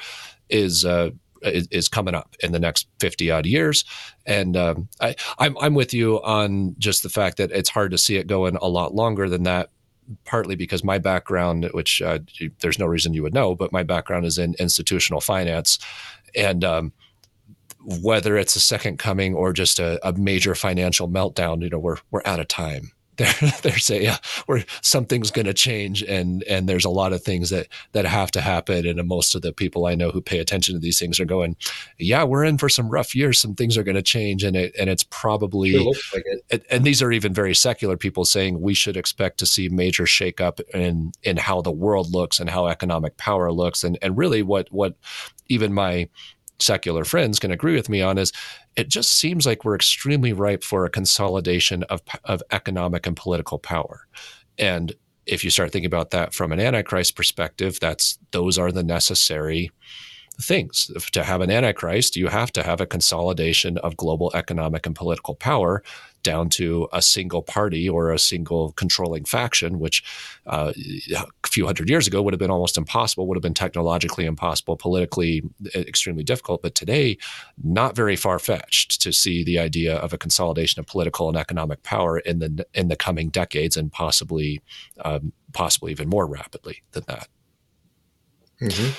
is uh, is, is coming up in the next 50 odd years. And um, I, I'm, I'm with you on just the fact that it's hard to see it going a lot longer than that partly because my background, which uh, there's no reason you would know, but my background is in institutional finance, and um, whether it's a second coming or just a, a, major financial meltdown, you know, we're we're out of time they're they're saying yeah, where something's going to change and and there's a lot of things that that have to happen and most of the people I know who pay attention to these things are going yeah we're in for some rough years some things are going to change and it and it's probably it like it. and these are even very secular people saying we should expect to see major shakeup in in how the world looks and how economic power looks and and really what what even my secular friends can agree with me on is it just seems like we're extremely ripe for a consolidation of, of economic and political power. And if you start thinking about that from an antichrist perspective, that's those are the necessary things. To have an antichrist, you have to have a consolidation of global economic and political power down to a single party or a single controlling faction, which uh, a few hundred years ago would have been almost impossible, would have been technologically impossible, politically uh, extremely difficult. But today, not very far fetched to see the idea of a consolidation of political and economic power in the in the coming decades, and possibly um, possibly even more rapidly than that. Mm-hmm.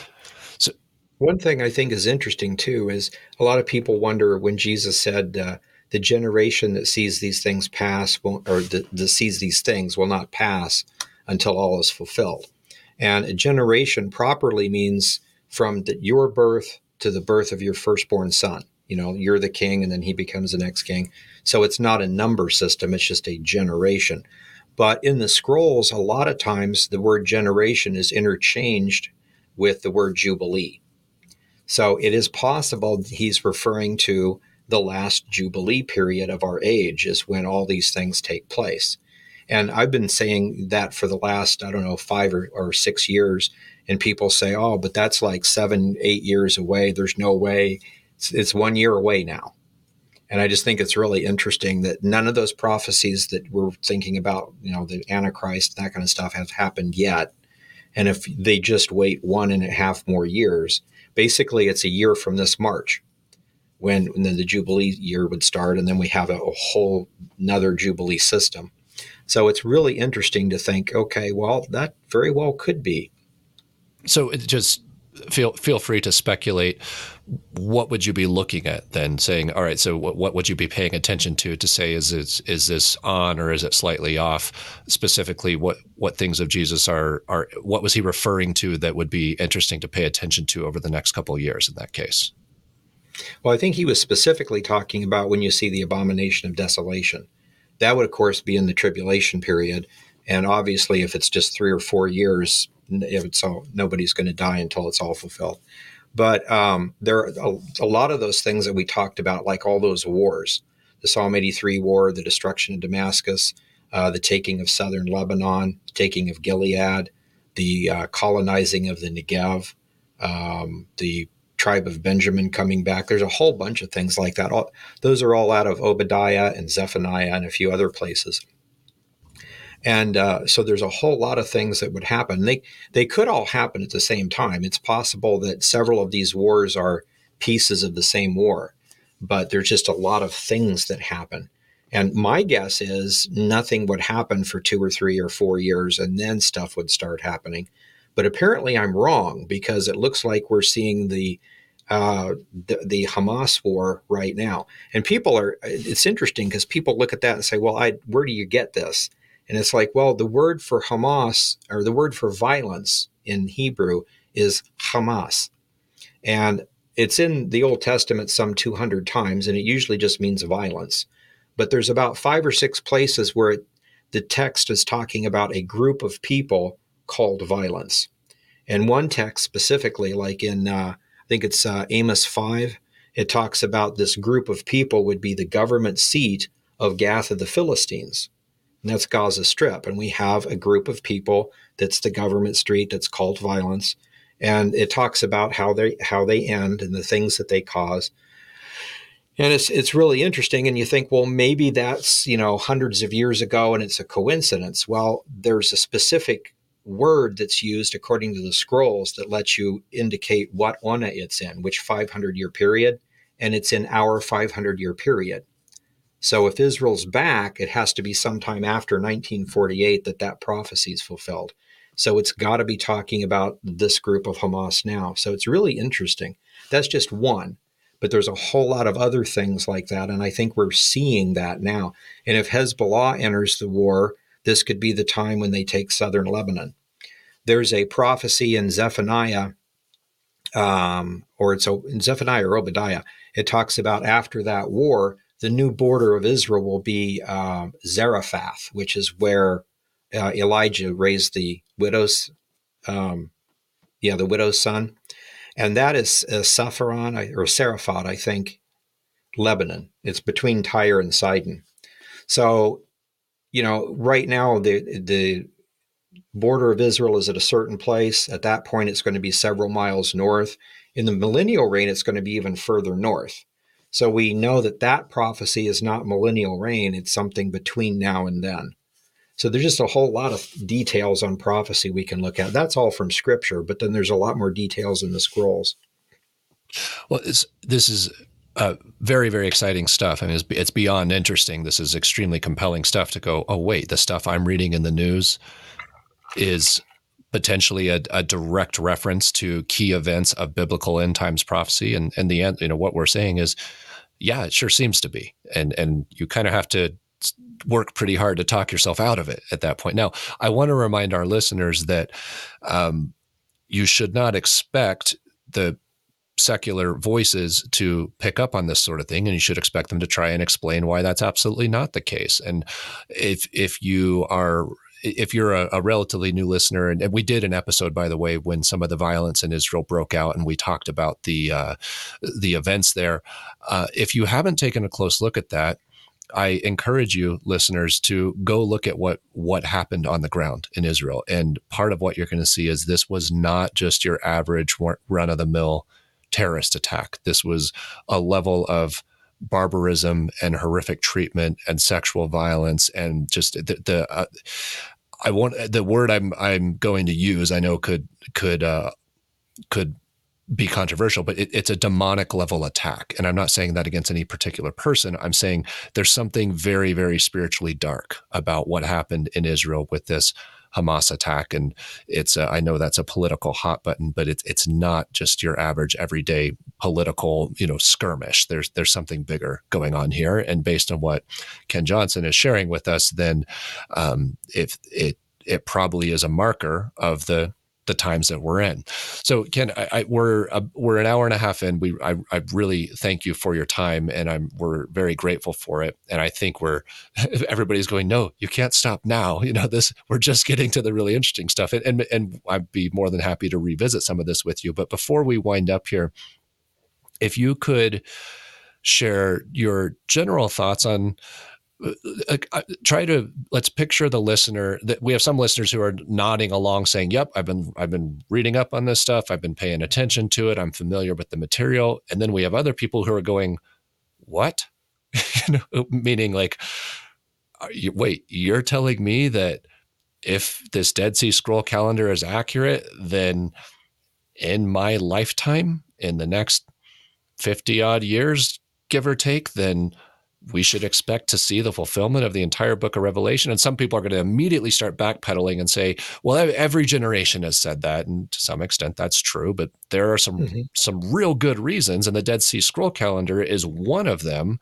So, one thing I think is interesting too is a lot of people wonder when Jesus said. Uh, the generation that sees these things pass won't, or that sees these things will not pass until all is fulfilled. And a generation properly means from the, your birth to the birth of your firstborn son. You know, you're the king and then he becomes the next king. So it's not a number system, it's just a generation. But in the scrolls, a lot of times the word generation is interchanged with the word jubilee. So it is possible he's referring to the last Jubilee period of our age is when all these things take place. And I've been saying that for the last, I don't know, five or, or six years. And people say, oh, but that's like seven, eight years away. There's no way. It's, it's one year away now. And I just think it's really interesting that none of those prophecies that we're thinking about, you know, the Antichrist, that kind of stuff, have happened yet. And if they just wait one and a half more years, basically it's a year from this March when, when the Jubilee year would start, and then we have a, a whole another Jubilee system. So it's really interesting to think, okay, well, that very well could be. So it just feel feel free to speculate. What would you be looking at then? Saying, all right, so what, what would you be paying attention to to say is it, is this on or is it slightly off? Specifically, what what things of Jesus are are what was he referring to that would be interesting to pay attention to over the next couple years in that case? Well, I think he was specifically talking about when you see the abomination of desolation. That would, of course, be in the tribulation period. And obviously, if it's just three or four years, if it's all, nobody's going to die until it's all fulfilled. But um, there are a, a, lot of those things that we talked about, like all those wars the Psalm 83 war, the destruction of Damascus, uh, the taking of southern Lebanon, taking of Gilead, the uh, colonizing of the Negev, um, the tribe of Benjamin coming back. There's a whole bunch of things like that. All, those are all out of Obadiah and Zephaniah and a few other places. And uh, so there's a whole lot of things that would happen. They they could all happen at the same time. It's possible that several of these wars are pieces of the same war, but there's just a lot of things that happen. And my guess is nothing would happen for two or three or four years, and then stuff would start happening. But apparently, I'm wrong because it looks like we're seeing the uh, the, the, Hamas war right now. And people are, it's interesting because people look at that and say, well, I, where do you get this? And it's like, well, the word for Hamas or the word for violence in Hebrew is Hamas. And it's in the Old Testament some 200 times, and it usually just means violence. But there's about five or six places where it, the text is talking about a group of people called violence. And one text specifically, like in uh, think it's uh, Amos 5. It talks about this group of people would be the government seat of Gath of the Philistines. And that's Gaza Strip. And we have a group of people that's the government street that's called violence. And it talks about how they how they end and the things that they cause. And it's it's really interesting. And you think, well, maybe that's, you know, hundreds of years ago and it's a coincidence. Well, there's a specific word that's used according to the scrolls that lets you indicate what ona it's in, which 500 year period, and it's in our 500 year period. So if Israel's back, it has to be sometime after 1948 that that prophecy is fulfilled. So it's got to be talking about this group of Hamas now. So it's really interesting. That's just one, but there's a whole lot of other things like that. And I think we're seeing that now. And if Hezbollah enters the war, this could be the time when they take southern Lebanon. There's a prophecy in Zephaniah, um, or it's in Zephaniah or Obadiah. It talks about after that war, the new border of Israel will be uh, Zarephath, which is where uh, Elijah raised the widow's, um, yeah, the widow's son, and that is uh, or Seraphat, I think, Lebanon. It's between Tyre and Sidon. So, you know, right now the the border of Israel is at a certain place. At that point, it's going to be several miles north. In the millennial reign, it's going to be even further north. So we know that that prophecy is not millennial reign; it's something between now and then. So there's just a whole lot of details on prophecy we can look at. That's all from scripture, but then there's a lot more details in the scrolls. Well, this is uh, very, very exciting stuff. I mean, it's, it's, beyond interesting. This is extremely compelling stuff to go, oh, wait, the stuff I'm reading in the news is potentially a, a direct reference to key events of biblical end times prophecy. And, and the end, you know, what we're saying is, yeah, it sure seems to be. And, and you kind of have to work pretty hard to talk yourself out of it at that point. Now, I want to remind our listeners that um, you should not expect the secular voices to pick up on this sort of thing and you should expect them to try and explain why that's absolutely not the case and if if you are if you're a, a, relatively new listener, and, and, we did an episode, by the way, when some of the violence in Israel broke out, and we talked about the uh, the events there. Uh, if you haven't taken a close look at that, I encourage you, listeners, to go look at what what happened on the ground in Israel. And part of what you're going to see is this was not just your average run of the mill terrorist attack. This was a level of barbarism and horrific treatment and sexual violence and just the, the uh, I want the word I'm I'm going to use. I know could could uh, could be controversial, but it, it's a demonic level attack. And I'm not saying that against any particular person. I'm saying there's something very, very spiritually dark about what happened in Israel with this Hamas attack. And it's, a, I know that's a political hot button, but it's, it's not just your average everyday political, you know, skirmish. There's, there's something bigger going on here. And based on what Ken Johnson is sharing with us, then um, if it, it probably is a marker of the the times that we're in. So, Ken, I, I, we're uh, we're an hour and a half in. We I, I, really thank you for your time, and I'm we're very grateful for it. And I think we're everybody's going, no, you can't stop now. You know this. We're just getting to the really interesting stuff, and and, and I'd be more than happy to revisit some of this with you. But before we wind up here, if you could share your general thoughts on try to let's picture the listener that we have some listeners who are nodding along saying yep i've been i've been reading up on this stuff. I've been paying attention to it. I'm familiar with the material. And then we have other people who are going what? You know, meaning like you, wait you're telling me that if this dead sea scroll calendar is accurate then in my lifetime in the next 50 odd years give or take then we should expect to see the fulfillment of the entire book of Revelation. And some people are going to immediately start backpedaling and say, well, every generation has said that. And to some extent, that's true. But there are some, mm-hmm. some real good reasons. And the Dead Sea Scroll calendar is one of them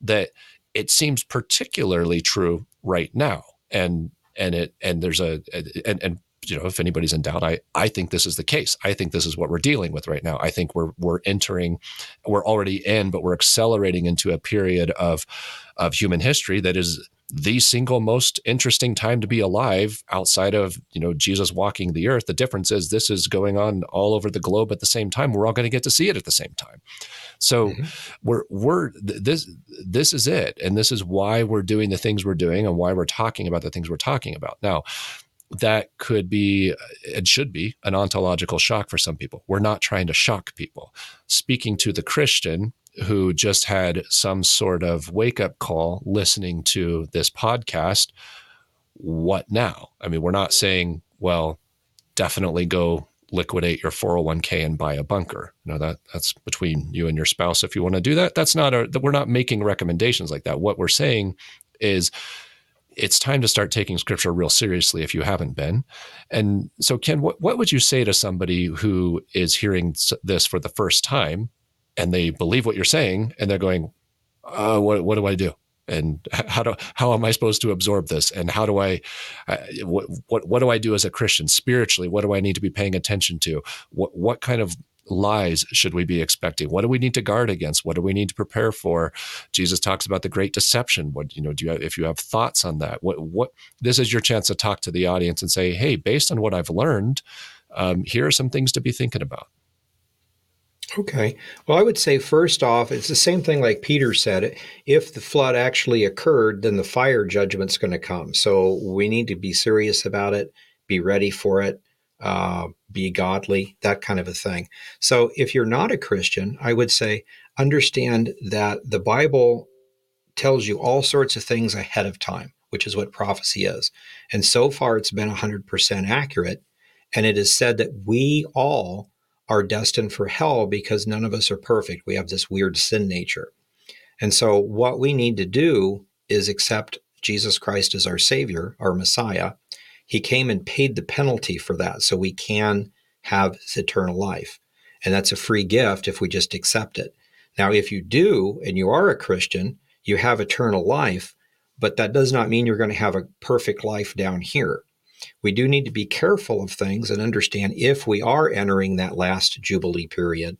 that it seems particularly true right now. And and it and there's a and, and you know, if anybody's in doubt, I, I think this is the case. I think this is what we're dealing with right now. I think we're we're entering, we're already in, but we're accelerating into a period of of human history that is the single most interesting time to be alive outside of you know Jesus walking the earth. The difference is this is going on all over the globe at the same time. We're all going to get to see it at the same time. So mm-hmm. we're we're this this is it, and this is why we're doing the things we're doing, and why we're talking about the things we're talking about now that could be it should be an ontological shock for some people. We're not trying to shock people. Speaking to the Christian who just had some sort of wake up call listening to this podcast, what now? I mean, we're not saying, well, definitely go liquidate your 401k and buy a bunker. You know that that's between you and your spouse if you want to do that. That's not a we're not making recommendations like that. What we're saying is it's time to start taking scripture real seriously if you haven't been. And so Ken, what what would you say to somebody who is hearing this for the first time and they believe what you're saying and they're going, uh, what what do I do? and how do how am I supposed to absorb this? And how do I uh, what, what what do I do as a Christian spiritually? What do I need to be paying attention to? What what kind of lies should we be expecting? What do we need to guard against? What do we need to prepare for? Jesus talks about the great deception. What you know, do you have, if you have thoughts on that? What what this is your chance to talk to the audience and say, hey, based on what I've learned, um, here are some things to be thinking about. Okay. Well, I would say first off, it's the same thing like Peter said. If the flood actually occurred, then the fire judgment's going to come. So we need to be serious about it, be ready for it, uh, be godly, that kind of a thing. So if you're not a Christian, I would say understand that the Bible tells you all sorts of things ahead of time, which is what prophecy is. And so far, it's been 100% accurate. And it is said that we all are destined for hell because none of us are perfect. We have this weird sin nature. And so, what we need to do is accept Jesus Christ as our Savior, our Messiah. He came and paid the penalty for that so we can have eternal life. And that's a free gift if we just accept it. Now, if you do and you are a Christian, you have eternal life, but that does not mean you're going to have a perfect life down here we do need to be careful of things and understand if we are entering that last Jubilee period,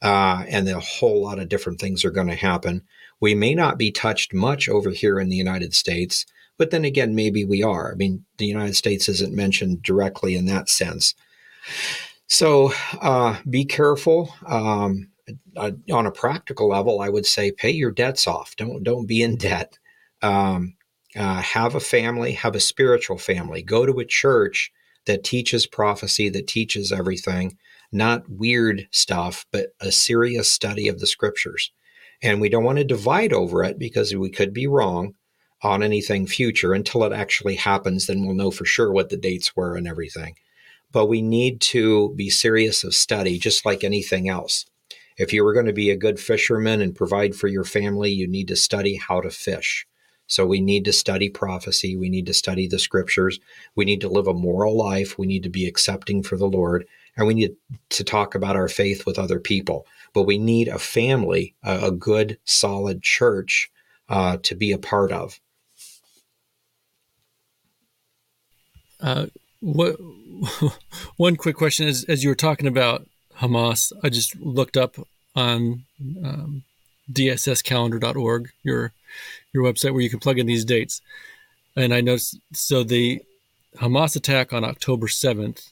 uh, and a whole lot of different things are going to happen. We may not be touched much over here in the United States, but then again, maybe we are. I mean, the United States isn't mentioned directly in that sense. So uh, be careful. Um, uh, on a practical level, I would say pay your debts off. Don't don't be in debt. Um, uh, have a family, have a spiritual family, go to a church that teaches prophecy, that teaches everything, not weird stuff, but a serious study of the scriptures. And we don't want to divide over it because we could be wrong on anything future until it actually happens. Then we'll know for sure what the dates were and everything. But we need to be serious of study, just like anything else. If you were going to be a good fisherman and provide for your family, you need to study how to fish. So we need to study prophecy. We need to study the scriptures. We need to live a moral life. We need to be accepting for the Lord. And we need to talk about our faith with other people. But we need a family, a, good, solid church uh, to be a part of. Uh, what one quick question as as you were talking about Hamas, I just looked up on um, dsscalendar.org, your your website where you can plug in these dates. And I noticed so the Hamas attack on October 7th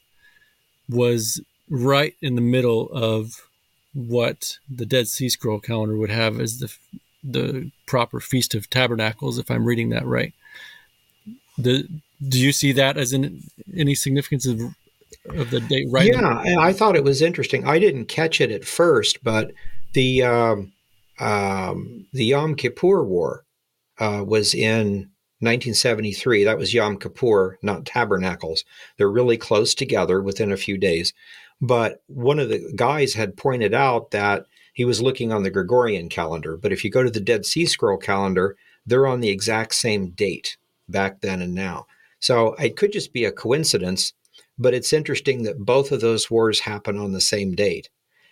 was right in the middle of what the Dead Sea Scroll calendar would have as the the proper Feast of Tabernacles, if I'm reading that right. The, do you see that as any significance of, of the date right? Yeah, I thought it was interesting. I didn't catch it at first, but the um, um, the Yom Kippur War uh, was in 1973. That was Yom Kippur, not Tabernacles. They're really close together within a few days. But one of the guys had pointed out that he was looking on the Gregorian calendar. But if you go to the Dead Sea Scroll calendar, they're on the exact same date back then and now. So it could just be a coincidence, but it's interesting that both of those wars happen on the same date.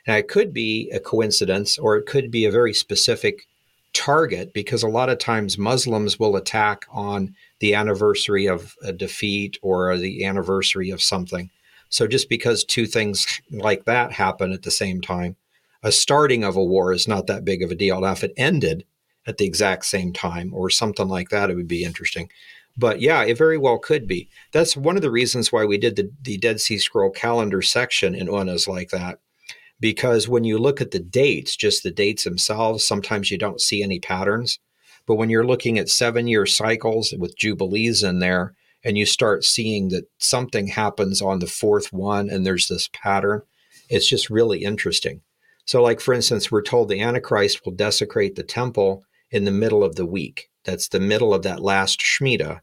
Now, it could be a coincidence or it could be a very specific target because a lot of times Muslims will attack on the anniversary of a defeat or the anniversary of something. So just because two things like that happen at the same time, a starting of a war is not that big of a deal. Now, if it ended at the exact same time or something like that, it would be interesting. But yeah, it very well could be. That's one of the reasons why we did the, the Dead Sea Scroll calendar section in UNAs like that because when you look at the dates, just the dates themselves, sometimes you don't see any patterns. But when you're looking at seven year cycles with Jubilees in there, and you start seeing that something happens on the fourth one and there's this pattern, it's just really interesting. So, like for instance, we're told the Antichrist will desecrate the temple in the middle of the week. That's the middle of that last Shemitah,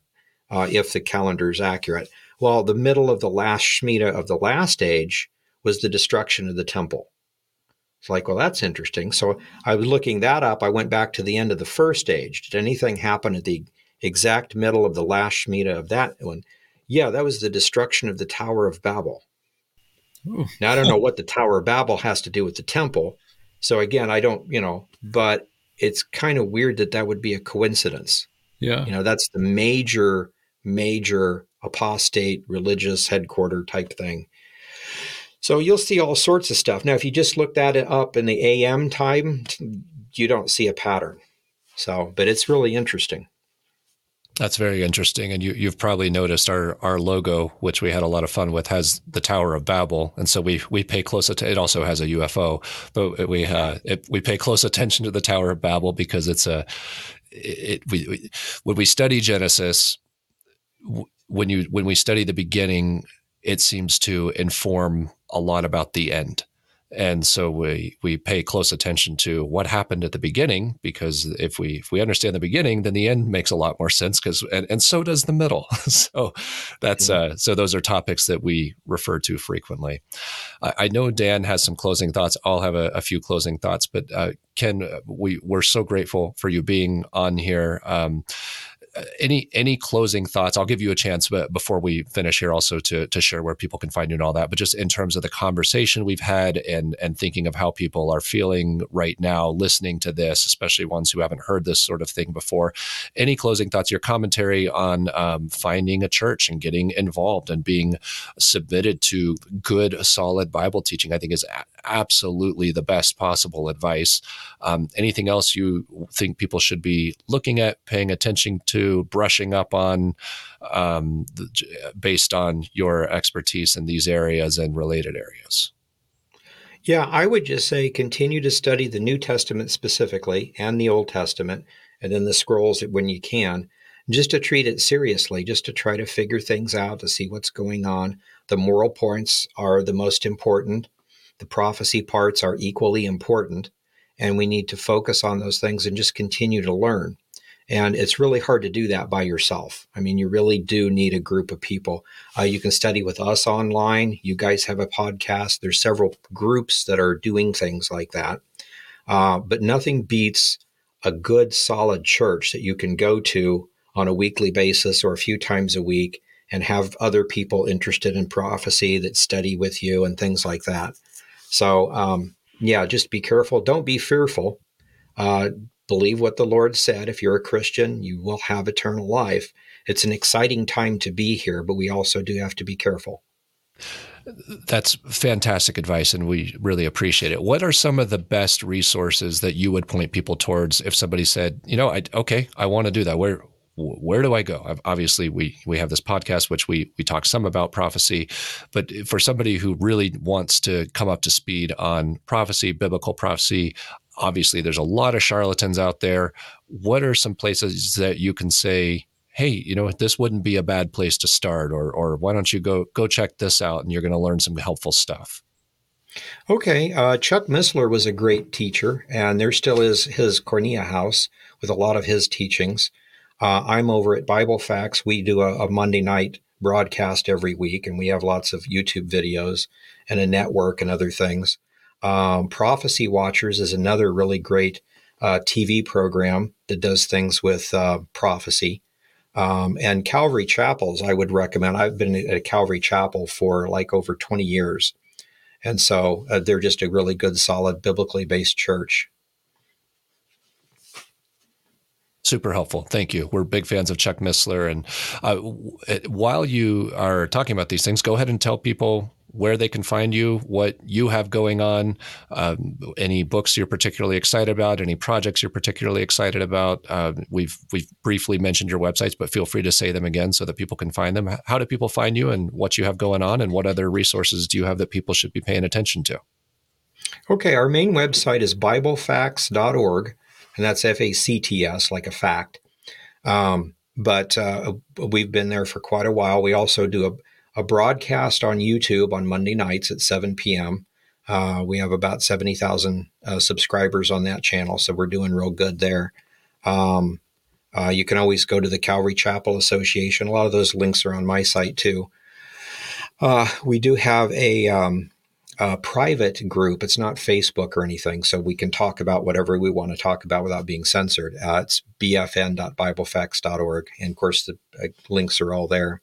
uh, if the calendar is accurate. Well, the middle of the last Shemitah of the last age was the destruction of the temple. It's like, well, that's interesting. So I was looking that up. I went back to the end of the first age. Did anything happen at the exact middle of the last Shemitah of that one? Yeah, that was the destruction of the Tower of Babel. Ooh. Now, I don't know what the Tower of Babel has to do with the temple. So again, I don't, you know, but it's kind of weird that that would be a coincidence. Yeah. You know, that's the major, major apostate religious headquarter type thing. So you'll see all sorts of stuff. Now, if you just look that up in the AM time, you don't see a pattern. So, but it's really interesting. That's very interesting, and you, have probably noticed our our logo, which we had a lot of fun with, has the Tower of Babel, and so we we pay close attention. It also has a UFO, but we uh, it, we pay close attention to the Tower of Babel because it's a it, we, we when we study Genesis, when you when we study the beginning, it seems to inform a lot about the end and so we we pay close attention to what happened at the beginning because if we if we understand the beginning then the end makes a lot more sense because and, and so does the middle. So that's mm-hmm. uh, so those are topics that we refer to frequently. I, I know dan has some closing thoughts. I'll have a, a few closing thoughts but uh, ken we we're so grateful for you being on here. Um, any any closing thoughts? I'll give you a chance, but before we finish here, also to to share where people can find you and all that. But just in terms of the conversation we've had and and thinking of how people are feeling right now, listening to this, especially ones who haven't heard this sort of thing before. Any closing thoughts? Your commentary on um, finding a church and getting involved and being submitted to good, solid Bible teaching, I think is absolutely the best possible advice. Um, anything else you think people should be looking at, paying attention to? brushing up on um, the, based on your expertise in these areas and related areas? Yeah, I would just say continue to study the New Testament specifically and the Old Testament, and then the scrolls when you can, just to treat it seriously, just to try to figure things out, to see what's going on. The moral points are the most important, the prophecy parts are equally important, and we need to focus on those things and just continue to learn. And it's really hard to do that by yourself. I mean, you really do need a group of people. Uh, you can study with us online. You guys have a podcast. There's several groups that are doing things like that. Uh, but nothing beats a good, solid church that you can go to on a weekly basis or a few times a week and have other people interested in prophecy that study with you and things like that. So, um, yeah, just be careful. Don't be fearful. Uh, believe what the Lord said. If you're a Christian, you will have eternal life. It's an exciting time to be here, but we also do have to be careful. That's fantastic advice, and we really appreciate it. What are some of the best resources that you would point people towards if somebody said, you know, I, okay, I want to do that? Where where do I go? Obviously, we we have this podcast, which we we talk some about prophecy, but for somebody who really wants to come up to speed on prophecy, biblical prophecy, obviously there's a lot of charlatans out there. What are some places that you can say, hey, you know, this wouldn't be a bad place to start, or or why don't you go go check this out and you're going to learn some helpful stuff. Okay, uh, Chuck Missler was a great teacher, and there still is his Koinonia House with a lot of his teachings. Uh, I'm over at Bible Facts. We do a, a Monday night broadcast every week, and we have lots of YouTube videos and a network and other things. Um, Prophecy Watchers is another really great uh, TV program that does things with uh, prophecy. Um, and Calvary Chapels, I would recommend. I've been at Calvary Chapel for like over 20 years. And so uh, they're just a really good, solid, biblically based church. Super helpful. Thank you. We're big fans of Chuck Missler. And uh, while you are talking about these things, go ahead and tell people where they can find you, what you have going on, um, any books you're particularly excited about, any projects you're particularly excited about. Uh, we've we've briefly mentioned your websites, but feel free to say them again so that people can find them. How do people find you, and what you have going on, and what other resources do you have that people should be paying attention to? Okay, our main website is BibleFacts.org, and that's F A C T S, like a fact. Um, but uh, we've been there for quite a while. We also do a a broadcast on YouTube on Monday nights at 7 p.m. Uh, we have about 70,000 uh, subscribers on that channel, so we're doing real good there. Um, uh, you can always go to the Calvary Chapel Association. A lot of those links are on my site too. Uh, we do have a, um, a, private group. It's not Facebook or anything, so we can talk about whatever we want to talk about without being censored. Uh, it's bfn.biblefacts.org, and of course the uh, links are all there.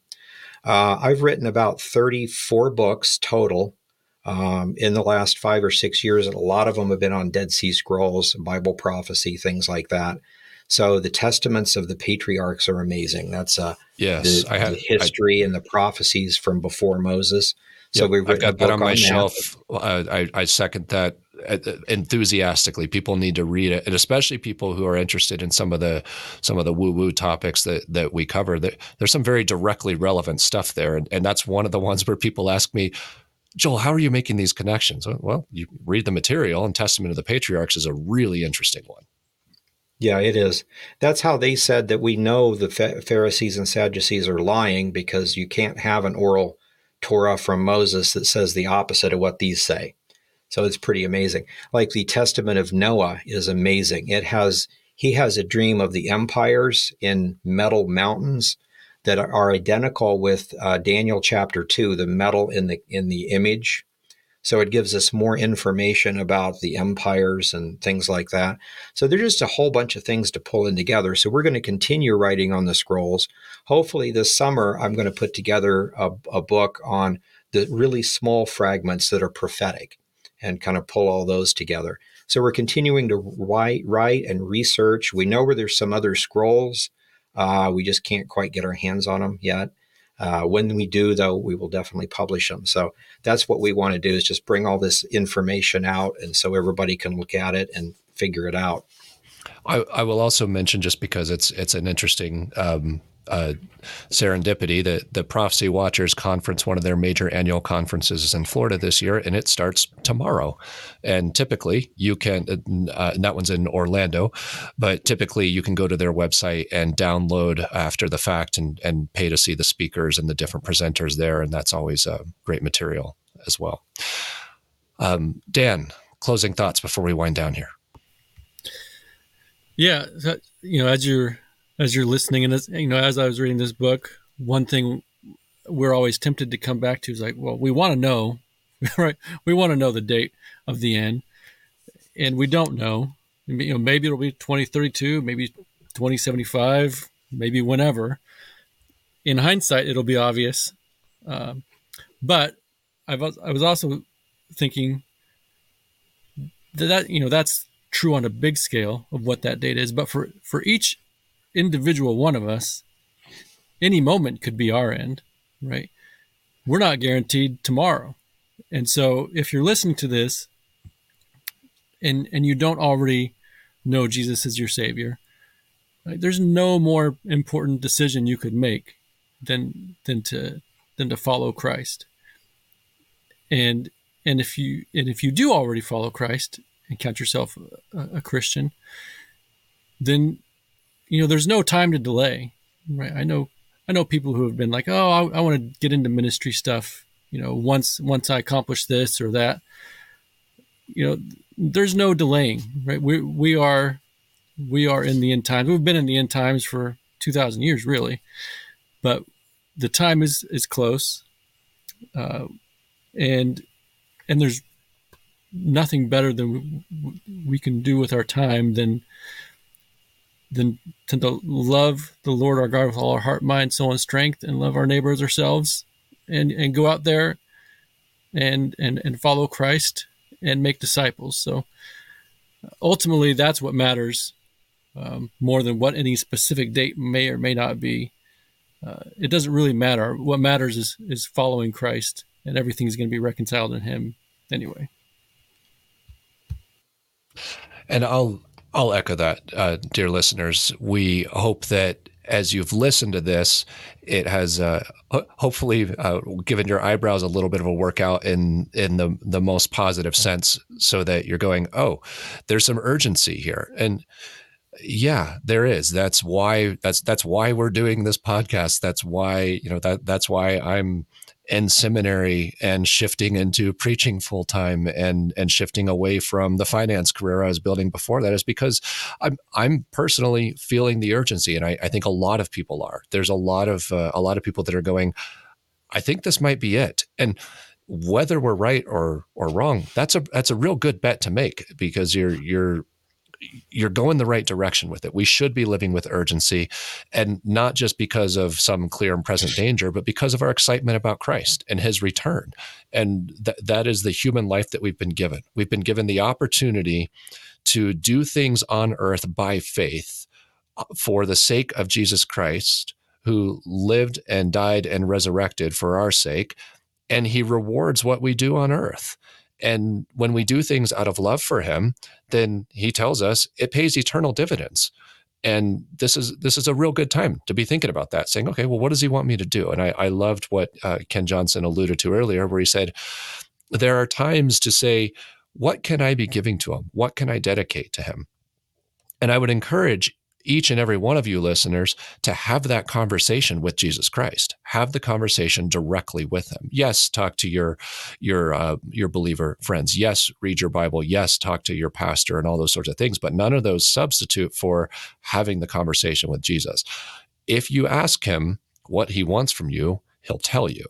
Uh, I've written about 34 books total um, in the last five or six years, and a lot of them have been on Dead Sea Scrolls, Bible prophecy, things like that. So the testaments of the patriarchs are amazing. That's uh, yes, the, I have the history I, and the prophecies from before Moses. So we've I've got that on my on shelf. Uh, I, I second that uh, enthusiastically. People need to read it, and especially people who are interested in some of the some of the woo woo topics that that we cover. there's some very directly relevant stuff there, and, and that's one of the ones where people ask me, Joel, how are you making these connections? Well, you read the material, and Testament of the Patriarchs is a really interesting one. Yeah, it is. That's how they said that we know the Pharisees and Sadducees are lying because you can't have an oral Torah from Moses that says the opposite of what these say. So it's pretty amazing. Like the Testament of Noah is amazing. It has he has a dream of the empires in metal mountains that are identical with uh, Daniel chapter two, the metal in the in the image. So it gives us more information about the empires and things like that. So there's just a whole bunch of things to pull in together. So we're going to continue writing on the scrolls. Hopefully this summer I'm going to put together a, a book on the really small fragments that are prophetic and kind of pull all those together. So we're continuing to write, write and research. We know where there's some other scrolls uh, we just can't quite get our hands on them yet. Uh, when we do, though, we will definitely publish them. So that's what we want to do is just bring all this information out, and so everybody can look at it and figure it out. I, I will also mention just because it's it's an interesting um, uh, serendipity that the Prophecy Watchers Conference, one of their major annual conferences, is in Florida this year, and it starts tomorrow. And typically, you can, uh, and that one's in Orlando, but typically you can go to their website and download after the fact and, and pay to see the speakers and the different presenters there. And that's always a great material as well. Um, Dan, closing thoughts before we wind down here. Yeah, you know, as you're as you're listening and as you know as i was reading this book one thing we're always tempted to come back to is like well we want to know right? We want to know the date of the end and we don't know. You know maybe it'll be 2032 maybe 2075 maybe whenever. In hindsight it'll be obvious um, but I've, i was also thinking that, that you know that's true on a big scale of what that date is but for for each individual one of us, any moment could be our end, right? We're not guaranteed tomorrow. And so if you're listening to this and and you don't already know Jesus is your savior, right, there's no more important decision you could make than than to than to follow Christ. And and if you and if you do already follow Christ and count yourself a, a Christian, then you know, there's no time to delay, right? I know, I know people who have been like, oh, I, I want to get into ministry stuff. You know, once once I accomplish this or that, you know, there's no delaying, right? We we are we are in the end times. We've been in the end times for two thousand years, really, but the time is is close, uh, and and there's nothing better than we can do with our time than than to love the Lord our God with all our heart, mind, soul, and strength, and love our neighbors ourselves, and and go out there and and and follow Christ and make disciples. So ultimately, that's what matters um, more than what any specific date may or may not be. Uh, it doesn't really matter. What matters is is following Christ, and everything's going to be reconciled in Him anyway. And I'll I'll echo that, uh, dear listeners. We hope that as you've listened to this, it has uh, hopefully uh, given your eyebrows a little bit of a workout in in the the most positive sense, so that you're going, oh, there's some urgency here, and yeah, there is. That's why that's that's why we're doing this podcast. That's why you know that that's why I'm in seminary and shifting into preaching full time and and shifting away from the finance career I was building before that is because I'm I'm personally feeling the urgency, and I, I think a lot of people are. There's a lot of uh, a lot of people that are going. I think this might be it. And whether we're right or or wrong, that's a that's a real good bet to make because you're you're you're going the right direction with it. We should be living with urgency and not just because of some clear and present danger, but because of our excitement about Christ and his return. And th- that is the human life that we've been given. We've been given the opportunity to do things on earth by faith uh, for the sake of Jesus Christ, who lived and died and resurrected for our sake. And he rewards what we do on earth. And when we do things out of love for him, then he tells us it pays eternal dividends. And this is this is a real good time to be thinking about that, saying, okay, well, what does he want me to do? And I, I loved what uh, Ken Johnson alluded to earlier, where he said, there are times to say, what can I be giving to him? What can I dedicate to him? And I would encourage each and every one of you listeners to have that conversation with Jesus Christ. Have the conversation directly with him. Yes, talk to your your uh, your believer friends. Yes, read your Bible. Yes, talk to your pastor and all those sorts of things. But none of those substitute for having the conversation with Jesus. If you ask him what he wants from you, he'll tell you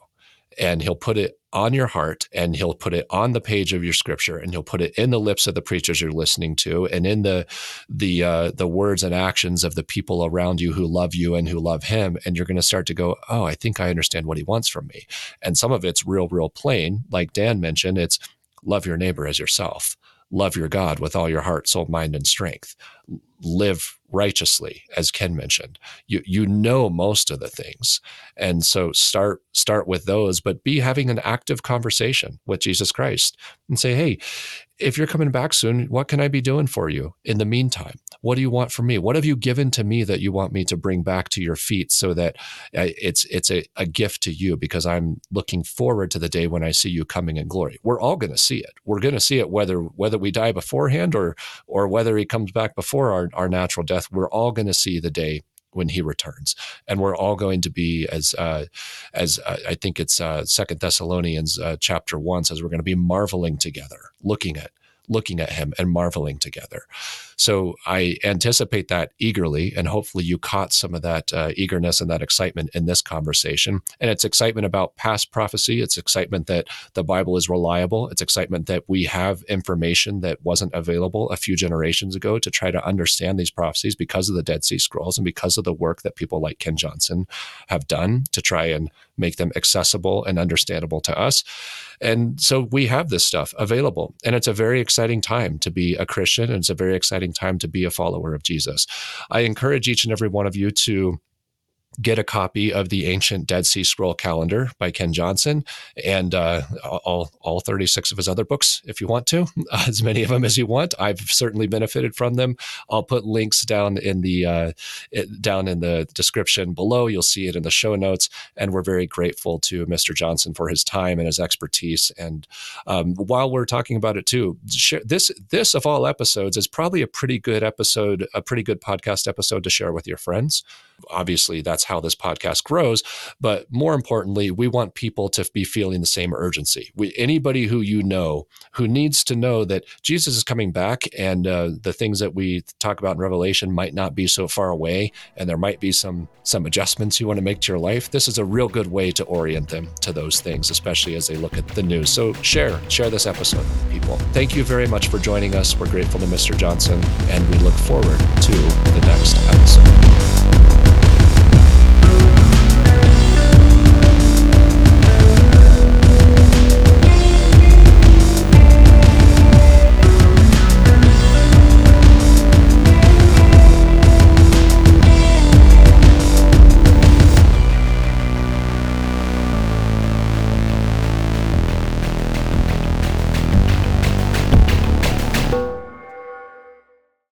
and he'll put it on your heart and he'll put it on the page of your scripture and he'll put it in the lips of the preachers you're listening to and in the the uh, the words and actions of the people around you who love you and who love him and you're going to start to go oh i think i understand what he wants from me. And some of it's real real plain. Like dan mentioned it's love your neighbor as yourself love your god with all your heart soul mind and strength. Live righteously as ken mentioned. You you know most of the things. And so start start with those but be having an active conversation with jesus christ and say hey if you're coming back soon what can i be doing for you in the meantime what do you want from me? What have you given to me that you want me to bring back to your feet so that uh, it's it's a, a gift to you? Because i'm looking forward to the day when i see you coming in glory. We're all going to see it. We're going to see it whether whether we die beforehand or or whether he comes back before our, our natural death. We're all going to see the day when he returns. And we're all going to be as uh, as uh, i think it's uh, second thessalonians uh, chapter 1 says we're going to be marveling together looking at looking at him and marveling together. So I anticipate that eagerly, and hopefully you caught some of that uh, eagerness and that excitement in this conversation. And it's excitement about past prophecy. It's excitement that the Bible is reliable. It's excitement that we have information that wasn't available a few generations ago to try to understand these prophecies because of the Dead Sea Scrolls and because of the work that people like Ken Johnson have done to try and make them accessible and understandable to us. And so we have this stuff available. And it's a very exciting time to be a Christian. And it's a very exciting time to be a follower of Jesus. I encourage each and every one of you to get a copy of the ancient Dead Sea Scroll calendar by Ken Johnson and uh, all, all 36 of his other books if you want to, as many of them as you want. I've certainly benefited from them. I'll put links down in the uh, down in the description below. You'll see it in the show notes. And we're very grateful to Mr. Johnson for his time and his expertise. And um, while we're talking about it too, this this of all episodes is probably a pretty good episode, a pretty good podcast episode to share with your friends. Obviously, that's how this podcast grows. But more importantly, we want people to be feeling the same urgency. We, anybody who you know who needs to know that Jesus is coming back and uh, the things that we talk about in Revelation might not be so far away, and there might be some some adjustments you want to make to your life. This is a real good way to orient them to those things, especially as they look at the news. So share share this episode, people. Thank you very much for joining us. We're grateful to Mr. Johnson, and we look forward